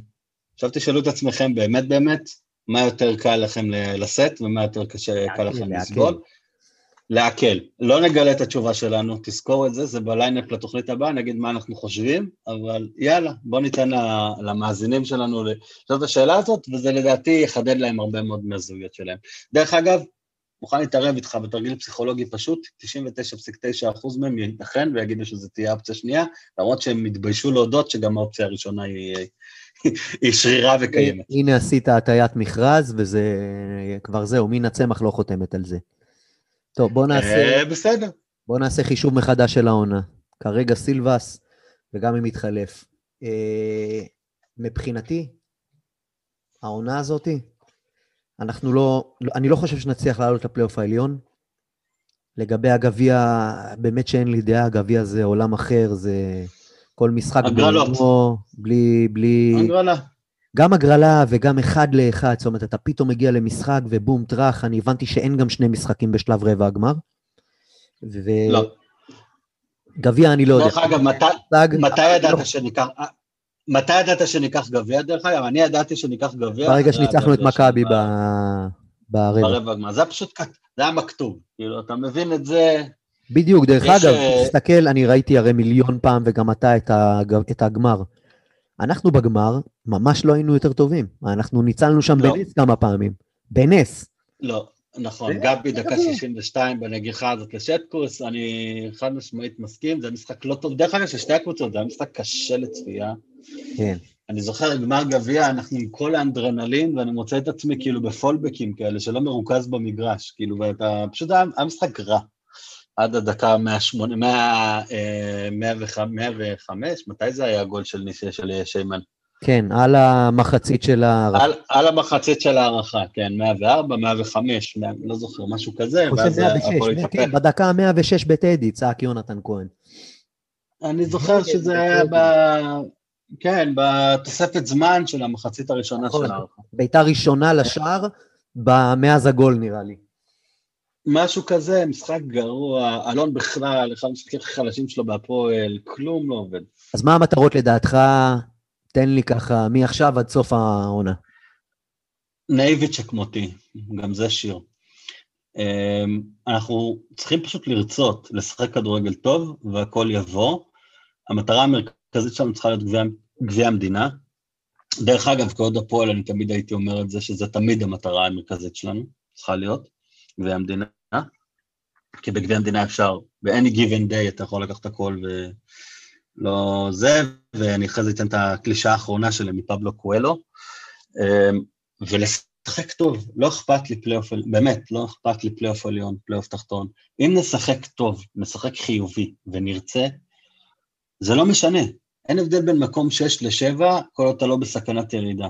עכשיו תשאלו את עצמכם באמת באמת, מה יותר קל לכם לשאת ומה יותר קשה קל לכם לסבול. להקל. לא נגלה את התשובה שלנו, תזכור את זה, זה בליינאפ לתוכנית הבאה, נגיד מה אנחנו חושבים, אבל יאללה, בוא ניתן למאזינים שלנו לשאול את השאלה הזאת, וזה לדעתי יחדד להם הרבה מאוד מהזהויות שלהם. דרך אגב, מוכן להתערב איתך בתרגיל פסיכולוגי פשוט, 99.9% מהם ייתכן ויגידו שזו תהיה אופציה שנייה, למרות שהם התביישו להודות שגם האופציה הראשונה היא, [laughs] היא שרירה וקיימת. הנה עשית הטיית מכרז, וזה כבר זהו, מן הצמח לא חותמת על זה. טוב, בוא נעשה, אה, בסדר. בוא נעשה חישוב מחדש של העונה. כרגע סילבס, וגם אם יתחלף. אה, מבחינתי, העונה הזאתי, אנחנו לא, אני לא חושב שנצליח לעלות לפלייאוף העליון. לגבי הגביע, באמת שאין לי דעה, הגביע זה עולם אחר, זה כל משחק הגרלות. בלי, בלי... הגרלה. גם הגרלה וגם אחד לאחד, זאת אומרת, אתה פתאום מגיע למשחק ובום, טראח, אני הבנתי שאין גם שני משחקים בשלב רבע הגמר. לא. וגביע אני לא יודע. דרך אגב, מתי- מושג, מתי אבל ידעת לא- שניקח... מתי ידעת שניקח גביע, דרך אגב? אני ידעתי שניקח גביע. ברגע שניצחנו את הגביע מכבי ב- ברבע. ברבע הגמר. זה היה פשוט, זה היה מכתוב. כאילו, אתה מבין את זה, בדיוק, דרך יש, אגב, אה, תסתכל, אני ראיתי הרי מיליון פעם, וגם אתה, את, הג... את הגמר. אנחנו בגמר ממש לא היינו יותר טובים. אנחנו ניצלנו שם לא. בנס כמה פעמים. בנס. לא, נכון, גבי דקה גביע. 62 בנגיחה הזאת לשטקוס, אני חד משמעית מסכים, זה משחק לא טוב. דרך אגב, של שתי הקבוצות, זה היה משחק קשה לצפייה. כן. אני זוכר, גמר גביע, אנחנו עם כל האנדרנלין, ואני מוצא את עצמי כאילו בפולבקים כאלה, שלא מרוכז במגרש, כאילו, ואתה, פשוט היה, היה משחק רע. עד הדקה 108, 100, אה, 105, 105, מתי זה היה הגול של ניסי, של אה, שיימן? כן, על המחצית של ה... על, על המחצית של ההערכה, כן, 104, 105, 100, לא זוכר, משהו כזה, ואז 106, הפועל כן, התהפך. בדקה ה-106 בטדי, צעק יונתן כהן. אני זוכר שזה היה ב... כן, בתוספת זמן של המחצית הראשונה נכון. של ההערכה. בעיטה ראשונה לשער, מאז הגול נראה לי. משהו כזה, משחק גרוע, אלון בכלל, אחד המשחקים הכי חלשים שלו בהפועל, כלום לא עובד. אז מה המטרות לדעתך? תן לי ככה, מעכשיו עד סוף העונה. נאיבית שכמותי, גם זה שיר. אמ, אנחנו צריכים פשוט לרצות, לשחק כדורגל טוב, והכל יבוא. המטרה המרכזית שלנו צריכה להיות גביע- המדינה. דרך אגב, כאוהד הפועל, אני תמיד הייתי אומר את זה, שזה תמיד המטרה המרכזית שלנו, צריכה להיות, גביע המדינה. כי בגביע המדינה אפשר, ב-any given day אתה יכול לקחת הכל ולא זה, ואני אחרי זה אתן את הקלישה האחרונה שלי מפבלו קואלו. אמ, ולשחק טוב, לא אכפת לי פלייאוף, באמת, לא אכפת לי פלייאוף עליון, פלייאוף תחתון. אם נשחק טוב, נשחק חיובי ונרצה, זה לא משנה. אין הבדל בין מקום 6 ל-7, כל עוד אתה לא בסכנת ירידה.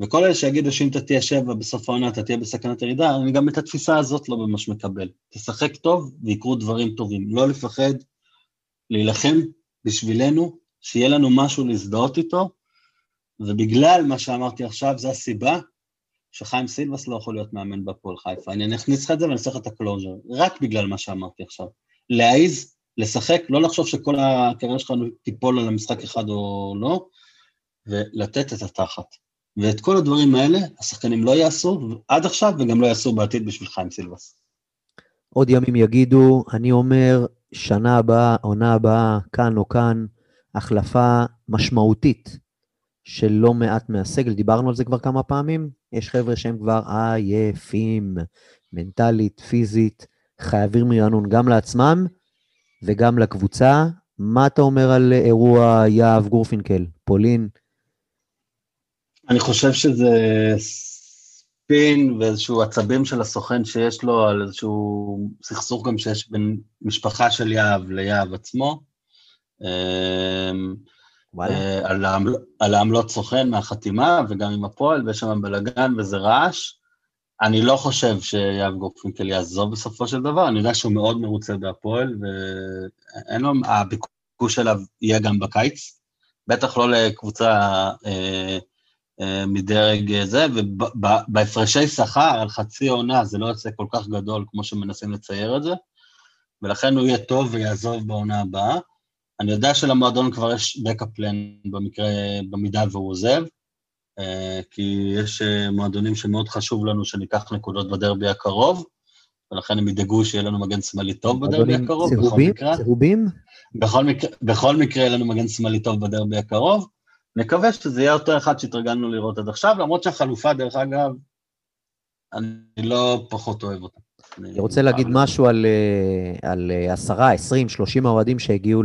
וכל אלה שיגידו שאם אתה תהיה 7 בסוף העונה אתה תהיה בסכנת ירידה, אני גם את התפיסה הזאת לא ממש מקבל. תשחק טוב ויקרו דברים טובים. לא לפחד, להילחם בשבילנו, שיהיה לנו משהו להזדהות איתו, ובגלל מה שאמרתי עכשיו, זו הסיבה שחיים סילבס לא יכול להיות מאמן בהפועל חיפה. אני אכניס לך את זה ואני אעשה לך את ה closure, רק בגלל מה שאמרתי עכשיו. להעיז, לשחק, לא לחשוב שכל הקריירה שלך תיפול על המשחק אחד או לא, ולתת את התחת. ואת כל הדברים האלה, השחקנים לא יעשו עד עכשיו וגם לא יעשו בעתיד בשביל חיים סילבס. עוד ימים יגידו, אני אומר, שנה הבאה, עונה הבאה, כאן או כאן, החלפה משמעותית של לא מעט מהסגל, דיברנו על זה כבר כמה פעמים, יש חבר'ה שהם כבר עייפים, מנטלית, פיזית, חייבים רענון גם לעצמם וגם לקבוצה. מה אתה אומר על אירוע יהב גורפינקל, פולין? אני חושב שזה ספין ואיזשהו עצבים של הסוכן שיש לו על איזשהו סכסוך גם שיש בין משפחה של יהב ליהב עצמו. אמ, אה, על, העמל, על העמלות סוכן מהחתימה וגם עם הפועל, ויש שם בלאגן וזה רעש. אני לא חושב שיהב גורפינקל יעזוב בסופו של דבר, אני יודע שהוא מאוד מרוצה בהפועל, ואין לו, הביקוש אליו יהיה גם בקיץ, בטח לא לקבוצה אה, אה, מדרג זה, ובהפרשי שכר על חצי עונה זה לא יוצא כל כך גדול כמו שמנסים לצייר את זה, ולכן הוא יהיה טוב ויעזוב בעונה הבאה. אני יודע שלמועדון כבר יש בקאפ פלן במקרה, במידה והוא עוזב, כי יש מועדונים שמאוד חשוב לנו שניקח נקודות בדרבי הקרוב, ולכן הם ידאגו שיהיה לנו מגן שמאלי טוב בדרבי הקרוב, צהובים, בכל מקרה. צהובים? בכל מקרה, בכל מקרה יהיה לנו מגן שמאלי טוב בדרבי הקרוב. נקווה שזה יהיה אותו אחד שהתרגלנו לראות עד עכשיו, למרות שהחלופה, דרך אגב, אני לא פחות אוהב אותה. אני רוצה להגיד משהו על, על 10, 20, 30 האוהדים שהגיעו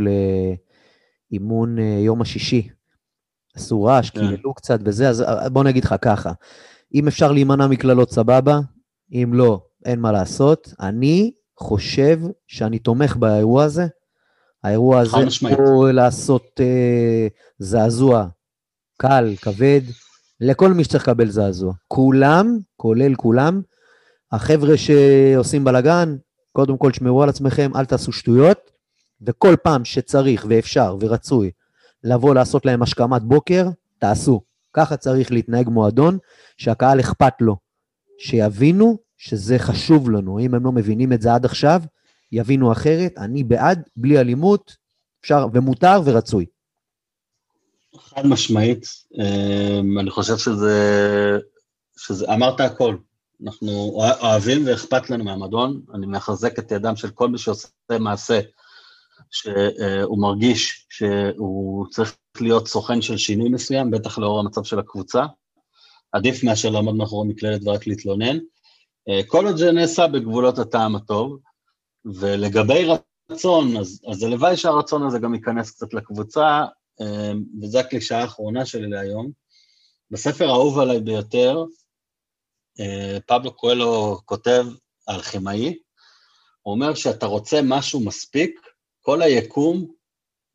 לאימון יום השישי. עשו רעש, כן. קיללו קצת וזה, אז בוא נגיד לך ככה, אם אפשר להימנע מקללות סבבה, אם לא, אין מה לעשות. אני חושב שאני תומך באירוע הזה. האירוע הזה. הוא לעשות אה, זעזוע קל, כבד, לכל מי שצריך לקבל זעזוע. כולם, כולל כולם, החבר'ה שעושים בלאגן, קודם כל שמרו על עצמכם, אל תעשו שטויות, וכל פעם שצריך ואפשר ורצוי לבוא לעשות להם השכמת בוקר, תעשו. ככה צריך להתנהג מועדון, שהקהל אכפת לו. שיבינו שזה חשוב לנו. אם הם לא מבינים את זה עד עכשיו, יבינו אחרת. אני בעד, בלי אלימות, אפשר, ומותר ורצוי. חד משמעית, אמ, אני חושב שזה, שזה, אמרת הכל. אנחנו אוהבים ואכפת לנו מהמועדון, אני מחזק את ידם של כל מי שעושה מעשה שהוא מרגיש שהוא צריך להיות סוכן של שינוי מסוים, בטח לאור המצב של הקבוצה. עדיף מאשר לעמוד מאחורי מקלדת ורק להתלונן. אה, כל עוד זה נעשה בגבולות הטעם הטוב, ולגבי רצון, אז, אז הלוואי שהרצון הזה גם ייכנס קצת לקבוצה, אה, וזו הקלישה האחרונה שלי להיום. בספר האהוב עליי ביותר, אה, פבלו קואלו כותב, האלכימאי, הוא אומר שאתה רוצה משהו מספיק, כל היקום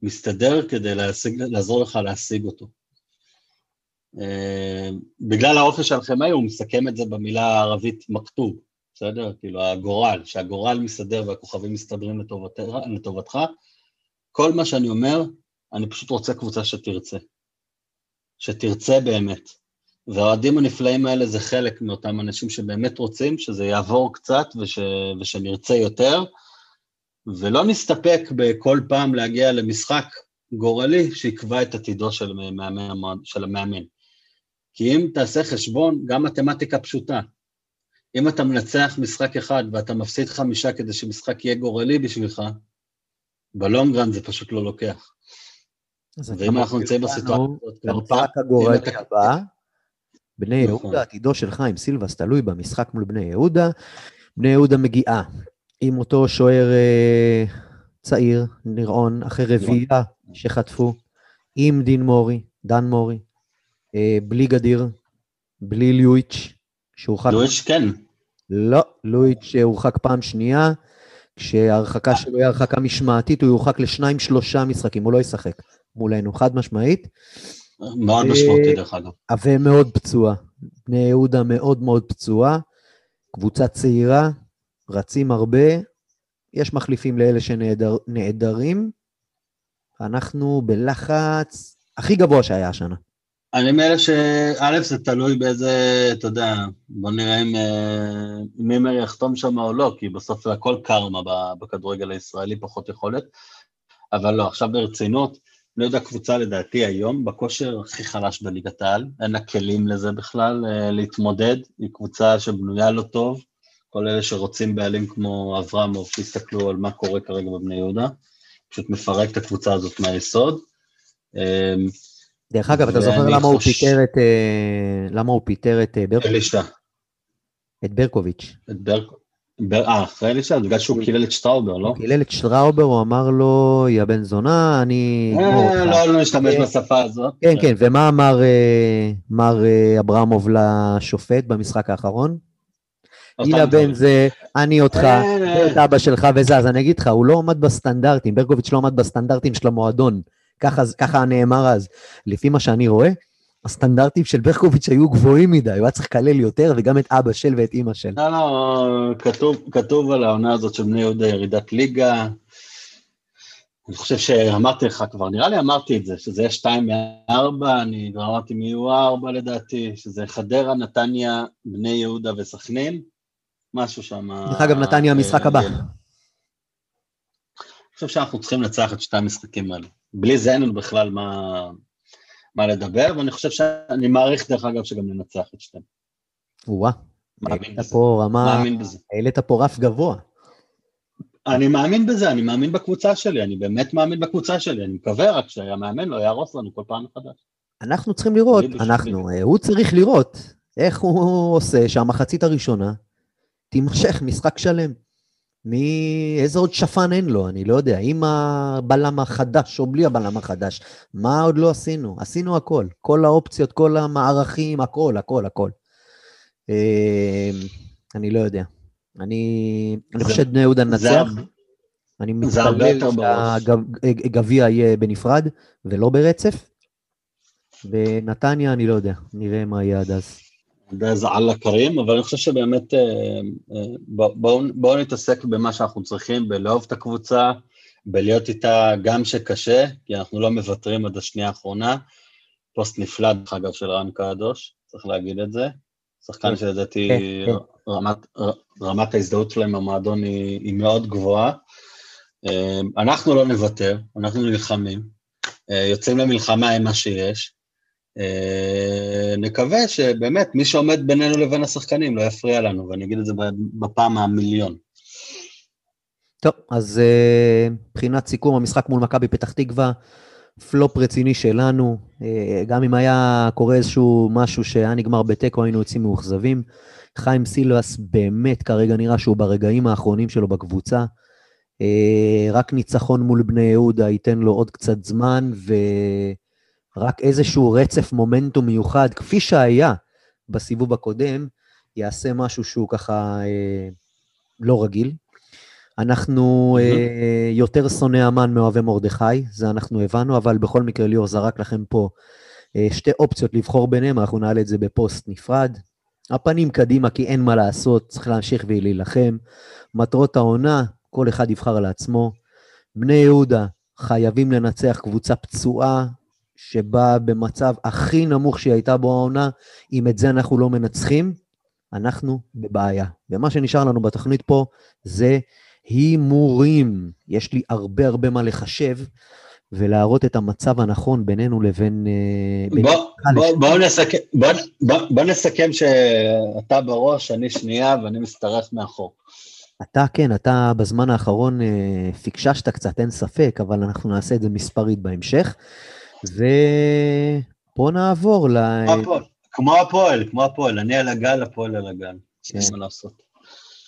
מסתדר כדי להשיג, לעזור לך להשיג אותו. Uh, בגלל האופי של האלכימאי הוא מסכם את זה במילה הערבית מכתוב, בסדר? כאילו הגורל, שהגורל מסתדר והכוכבים מסתדרים לטובת, לטובתך. כל מה שאני אומר, אני פשוט רוצה קבוצה שתרצה. שתרצה באמת. והאוהדים הנפלאים האלה זה חלק מאותם אנשים שבאמת רוצים שזה יעבור קצת וש, ושנרצה יותר, ולא נסתפק בכל פעם להגיע למשחק גורלי שיקבע את עתידו של, מאמן, של המאמן. כי אם תעשה חשבון, גם מתמטיקה פשוטה. אם אתה מנצח משחק אחד ואתה מפסיד חמישה כדי שמשחק יהיה גורלי בשבילך, בלונגרן זה פשוט לא לוקח. ואם אנחנו נמצאים בסיטואציה הזאת, במשחק הגורלי הבא, בני יהודה, עתידו של חיים סילבס תלוי במשחק מול בני יהודה. בני יהודה מגיעה עם אותו שוער אה, צעיר, ניר-און, אחרי רביעייה שחטפו, עם דין מורי, דן מורי, אה, בלי גדיר, בלי לואיץ', שהורחק... לואיץ' כן. לא, לואיץ' הורחק פעם שנייה, כשההרחקה שלו היא הרחקה משמעתית, הוא יורחק לשניים, שלושה משחקים, הוא לא ישחק מולנו, חד משמעית. מאוד משמעותי דרך אגב. ומאוד פצועה. בני יהודה מאוד מאוד פצועה, קבוצה צעירה, רצים הרבה, יש מחליפים לאלה שנעדרים. אנחנו בלחץ הכי גבוה שהיה השנה. אני מאלה שא', זה תלוי באיזה, אתה יודע, בוא נראה אם אה, מימר יחתום שם או לא, כי בסוף זה הכל קרמה בכדורגל הישראלי, פחות יכולת. אבל לא, עכשיו ברצינות, אני יודע, קבוצה לדעתי היום בכושר הכי חלש בליגת העל, אין לה כלים לזה בכלל אה, להתמודד, היא קבוצה שבנויה לא טוב, כל אלה שרוצים בעלים כמו אברמוב, שיסתכלו על מה קורה כרגע בבני יהודה, פשוט מפרק את הקבוצה הזאת מהיסוד. אה, דרך אגב, אתה זוכר למה הוא פיטר את... אה, למה הוא פיטר את ברקוביץ'? את ברקוביץ'. את ברקוביץ'. אה, אחרי אלישע? בגלל שהוא קילל את שטראובר, לא? הוא קילל את שטראובר, הוא אמר לו, יא בן זונה, אני... אה, לא, לא נשתמש בשפה הזאת. כן, כן, ומה אמר מר אברמוב לשופט במשחק האחרון? יא בן זה, אני אותך, ואת אבא שלך וזה, אז אני אגיד לך, הוא לא עמד בסטנדרטים, ברקוביץ' לא עמד בסטנדרטים של המועדון. ככה, ככה נאמר אז. לפי מה שאני רואה, הסטנדרטים של ברקוביץ' היו גבוהים מדי, הוא היה צריך לקלל יותר, וגם את אבא של ואת אימא של. לא, לא, כתוב, כתוב על העונה הזאת של בני יהודה ירידת ליגה. אני חושב שאמרתי לך כבר, נראה לי אמרתי את זה, שזה יהיה שתיים מארבע, אני כבר אמרתי מי יהיו ארבע לדעתי, שזה חדרה, נתניה, בני יהודה וסכנין, משהו שם... דרך אגב, נתניה המשחק הבא. אני חושב שאנחנו צריכים לנצח את שתי המשחקים האלה. בלי זה אין לנו בכלל מה, מה לדבר, ואני חושב שאני מעריך דרך אגב שגם ננצח את שתיהם. וואה, העלית פה רמה. העלית פה רף גבוה. אני מאמין בזה, אני מאמין בקבוצה שלי, אני באמת מאמין בקבוצה שלי, אני מקווה רק שהמאמן לא יהרוס לנו כל פעם מחדש. אנחנו צריכים לראות, אנחנו, אה, הוא צריך לראות איך הוא עושה שהמחצית הראשונה תימשך משחק שלם. מי... איזה עוד שפן אין לו, אני לא יודע, עם הבלם החדש או בלי הבלם החדש, מה עוד לא עשינו? עשינו הכל, כל האופציות, כל המערכים, הכל, הכל, הכל. אה, אני לא יודע. אני אני חושב שבני יהודה. הרבה- אני מתפלל. שהגביע יהיה בנפרד ולא ברצף. ונתניה, אני לא יודע, נראה מה יהיה עד אז. יודע אללה כרים, אבל אני חושב שבאמת אה, אה, בוא- בואו בואו נתעסק במה שאנחנו צריכים, בלאהוב את הקבוצה, בלהיות איתה גם שקשה, כי אנחנו לא מוותרים עד השנייה האחרונה. פוסט נפלא, דרך אגב, של רן קדוש, צריך להגיד את זה. שחקן כן. שלדעתי כן, כן. רמת, רמת ההזדהות שלהם במועדון היא, היא מאוד גבוהה. אה, אנחנו לא נוותר, אנחנו נלחמים, יוצאים למלחמה עם מה שיש. אה, נקווה שבאמת מי שעומד בינינו לבין השחקנים לא יפריע לנו, ואני אגיד את זה בפעם המיליון. טוב, אז אה, מבחינת סיכום המשחק מול מכבי פתח תקווה, פלופ רציני שלנו. אה, גם אם היה קורה איזשהו משהו שהיה נגמר בתיקו, היינו יוצאים מאוכזבים. חיים סילבס באמת כרגע נראה שהוא ברגעים האחרונים שלו בקבוצה. רק ניצחון מול בני יהודה ייתן לו עוד קצת זמן, ורק איזשהו רצף מומנטום מיוחד, כפי שהיה בסיבוב הקודם, יעשה משהו שהוא ככה אה, לא רגיל. אנחנו אה, יותר שונאי המן מאוהבי מרדכי, זה אנחנו הבנו, אבל בכל מקרה ליאור זרק לכם פה אה, שתי אופציות לבחור ביניהם, אנחנו נעלה את זה בפוסט נפרד. הפנים קדימה, כי אין מה לעשות, צריך להמשיך ולהילחם. מטרות העונה, כל אחד יבחר לעצמו. בני יהודה חייבים לנצח קבוצה פצועה, שבאה במצב הכי נמוך שהיא הייתה בו העונה. אם את זה אנחנו לא מנצחים, אנחנו בבעיה. ומה שנשאר לנו בתוכנית פה זה הימורים. יש לי הרבה הרבה מה לחשב ולהראות את המצב הנכון בינינו לבין... אה, בין- בוא, בוא, בוא, נסכם, בוא, בוא, בוא נסכם שאתה בראש, אני שנייה ואני משתרך מאחור. אתה, כן, אתה בזמן האחרון אה, פיקששת קצת, אין ספק, אבל אנחנו נעשה את זה מספרית בהמשך. ובוא נעבור ל... כמו הפועל, כמו הפועל, אני על הגל, הפועל על הגל. כן. מה לעשות.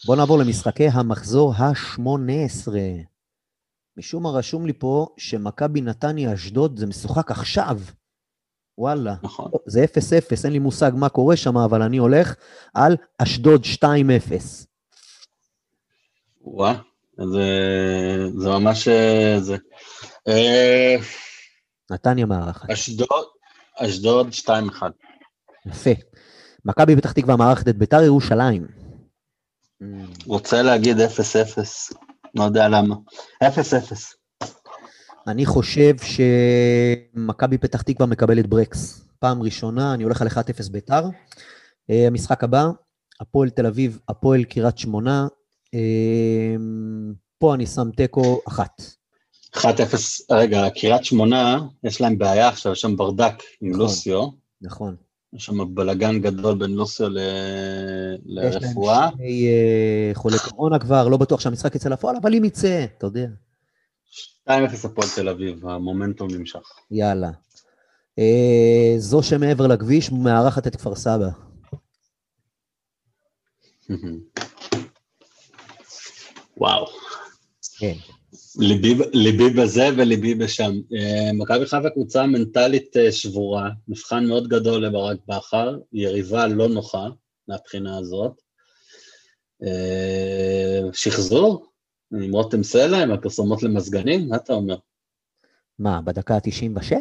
בוא נעבור למשחקי המחזור ה-18. משום מה רשום לי פה שמכבי נתניה אשדוד זה משוחק עכשיו. וואלה. נכון. זה 0-0, אין לי מושג מה קורה שם, אבל אני הולך על אשדוד 2-0. וואה, זה, זה ממש... אה, זה. אה, נתניה מארחת. אשדוד, אשדוד 2-1. יפה. מכבי פתח תקווה מארחת את ביתר ירושלים. רוצה להגיד 0-0, לא יודע למה. 0-0. אני חושב שמכבי פתח תקווה מקבלת ברקס. פעם ראשונה, אני הולך על 1-0 ביתר. אה, המשחק הבא, הפועל תל אביב, הפועל קריית שמונה. אה, פה אני שם תיקו אחת. 1-0, רגע, קריית שמונה, יש להם בעיה עכשיו, יש שם ברדק עם נכון. לוסיו. נכון. יש שם בלאגן גדול בין לוסיו ל... יש להם לרפואה. שני אה, חולי קורונה כבר, לא בטוח שהמשחק יצא לפועל, אבל אם יצא, אתה יודע. 2-0 הפועל תל אביב, המומנטום נמשך. יאללה. אה, זו שמעבר לכביש מארחת את כפר סבא. [laughs] וואו. כן. ליבי, ליבי בזה וליבי בשם. אה, מכבי חיפה קבוצה מנטלית אה, שבורה, מבחן מאוד גדול לברק בכר, יריבה לא נוחה מהבחינה הזאת. אה, שחזור, עם רותם סלע, עם הפרסומות למזגנים, מה אתה אומר? מה, בדקה ה-96?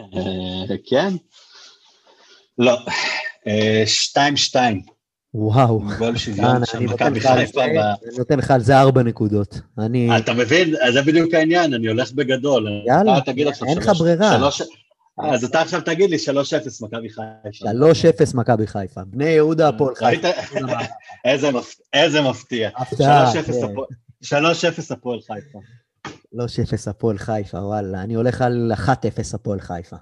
אה, כן? לא, אה, שתיים שתיים, וואו. גול שוויון של מכבי חיפה. אני נותן לך על זה ארבע נקודות. אני... אתה מבין? זה בדיוק העניין, אני הולך בגדול. יאללה, אין לך ברירה. אז אתה עכשיו תגיד לי 3-0 מכבי חיפה. 3-0 מכבי חיפה. בני יהודה, הפועל? חיפה. [laughs] איזה מפ- איזה מפתיע. הפתעה, 3-0 כן. הפועל- 3-0 הפועל חיפה. 3-0 הפועל חיפה, וואלה. אני הולך על 1-0 הפועל חיפה.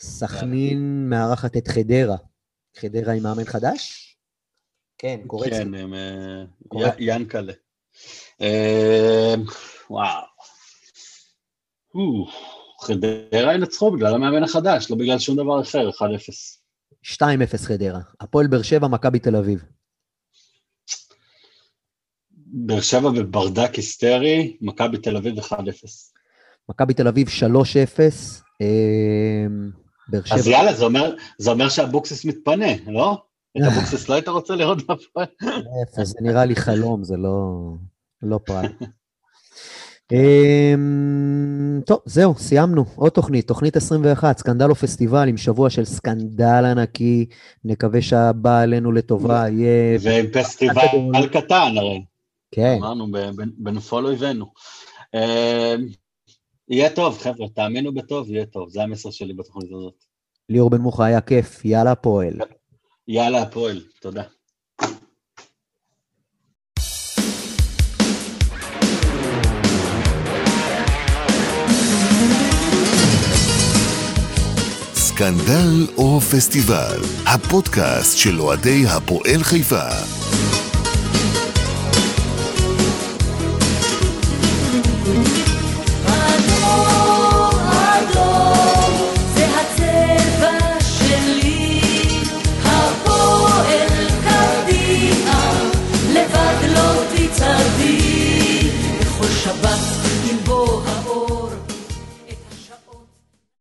סכנין מארחת את חדרה. חדרה עם מאמן חדש? כן, קורצקי. כן, הם, אה, ינקלה. אה, וואו. חדרה ינצחו בגלל המאמן החדש, לא בגלל שום דבר אחר, 1-0. 2-0 חדרה. הפועל באר שבע, מכבי תל אביב. באר שבע בברדק היסטרי, מכבי תל אביב 1-0. מכבי תל אביב 3-0. אה, באר אז שבע. יאללה, זה אומר, זה אומר שאבוקסיס מתפנה, לא? את אבוקסיס לא היית רוצה לראות בהפועל? איפה, זה נראה לי חלום, זה לא, לא פרט. [laughs] אמ, טוב, זהו, סיימנו. עוד תוכנית, תוכנית 21, סקנדל או פסטיבל עם שבוע של סקנדל ענקי. נקווה שהבא עלינו לטובה יהיה... ועם פסטיבל קטן הרי. כן. אמרנו, בנפול אויבינו. אמ, יהיה טוב, חבר'ה, תאמינו בטוב, יהיה טוב. זה המסר שלי בתוכנית הזאת. ליאור בן מוחה היה כיף, יאללה הפועל. יאללה הפועל, תודה. סקנדל או פסטיבל, הפודקאסט של אוהדי הפועל חיפה.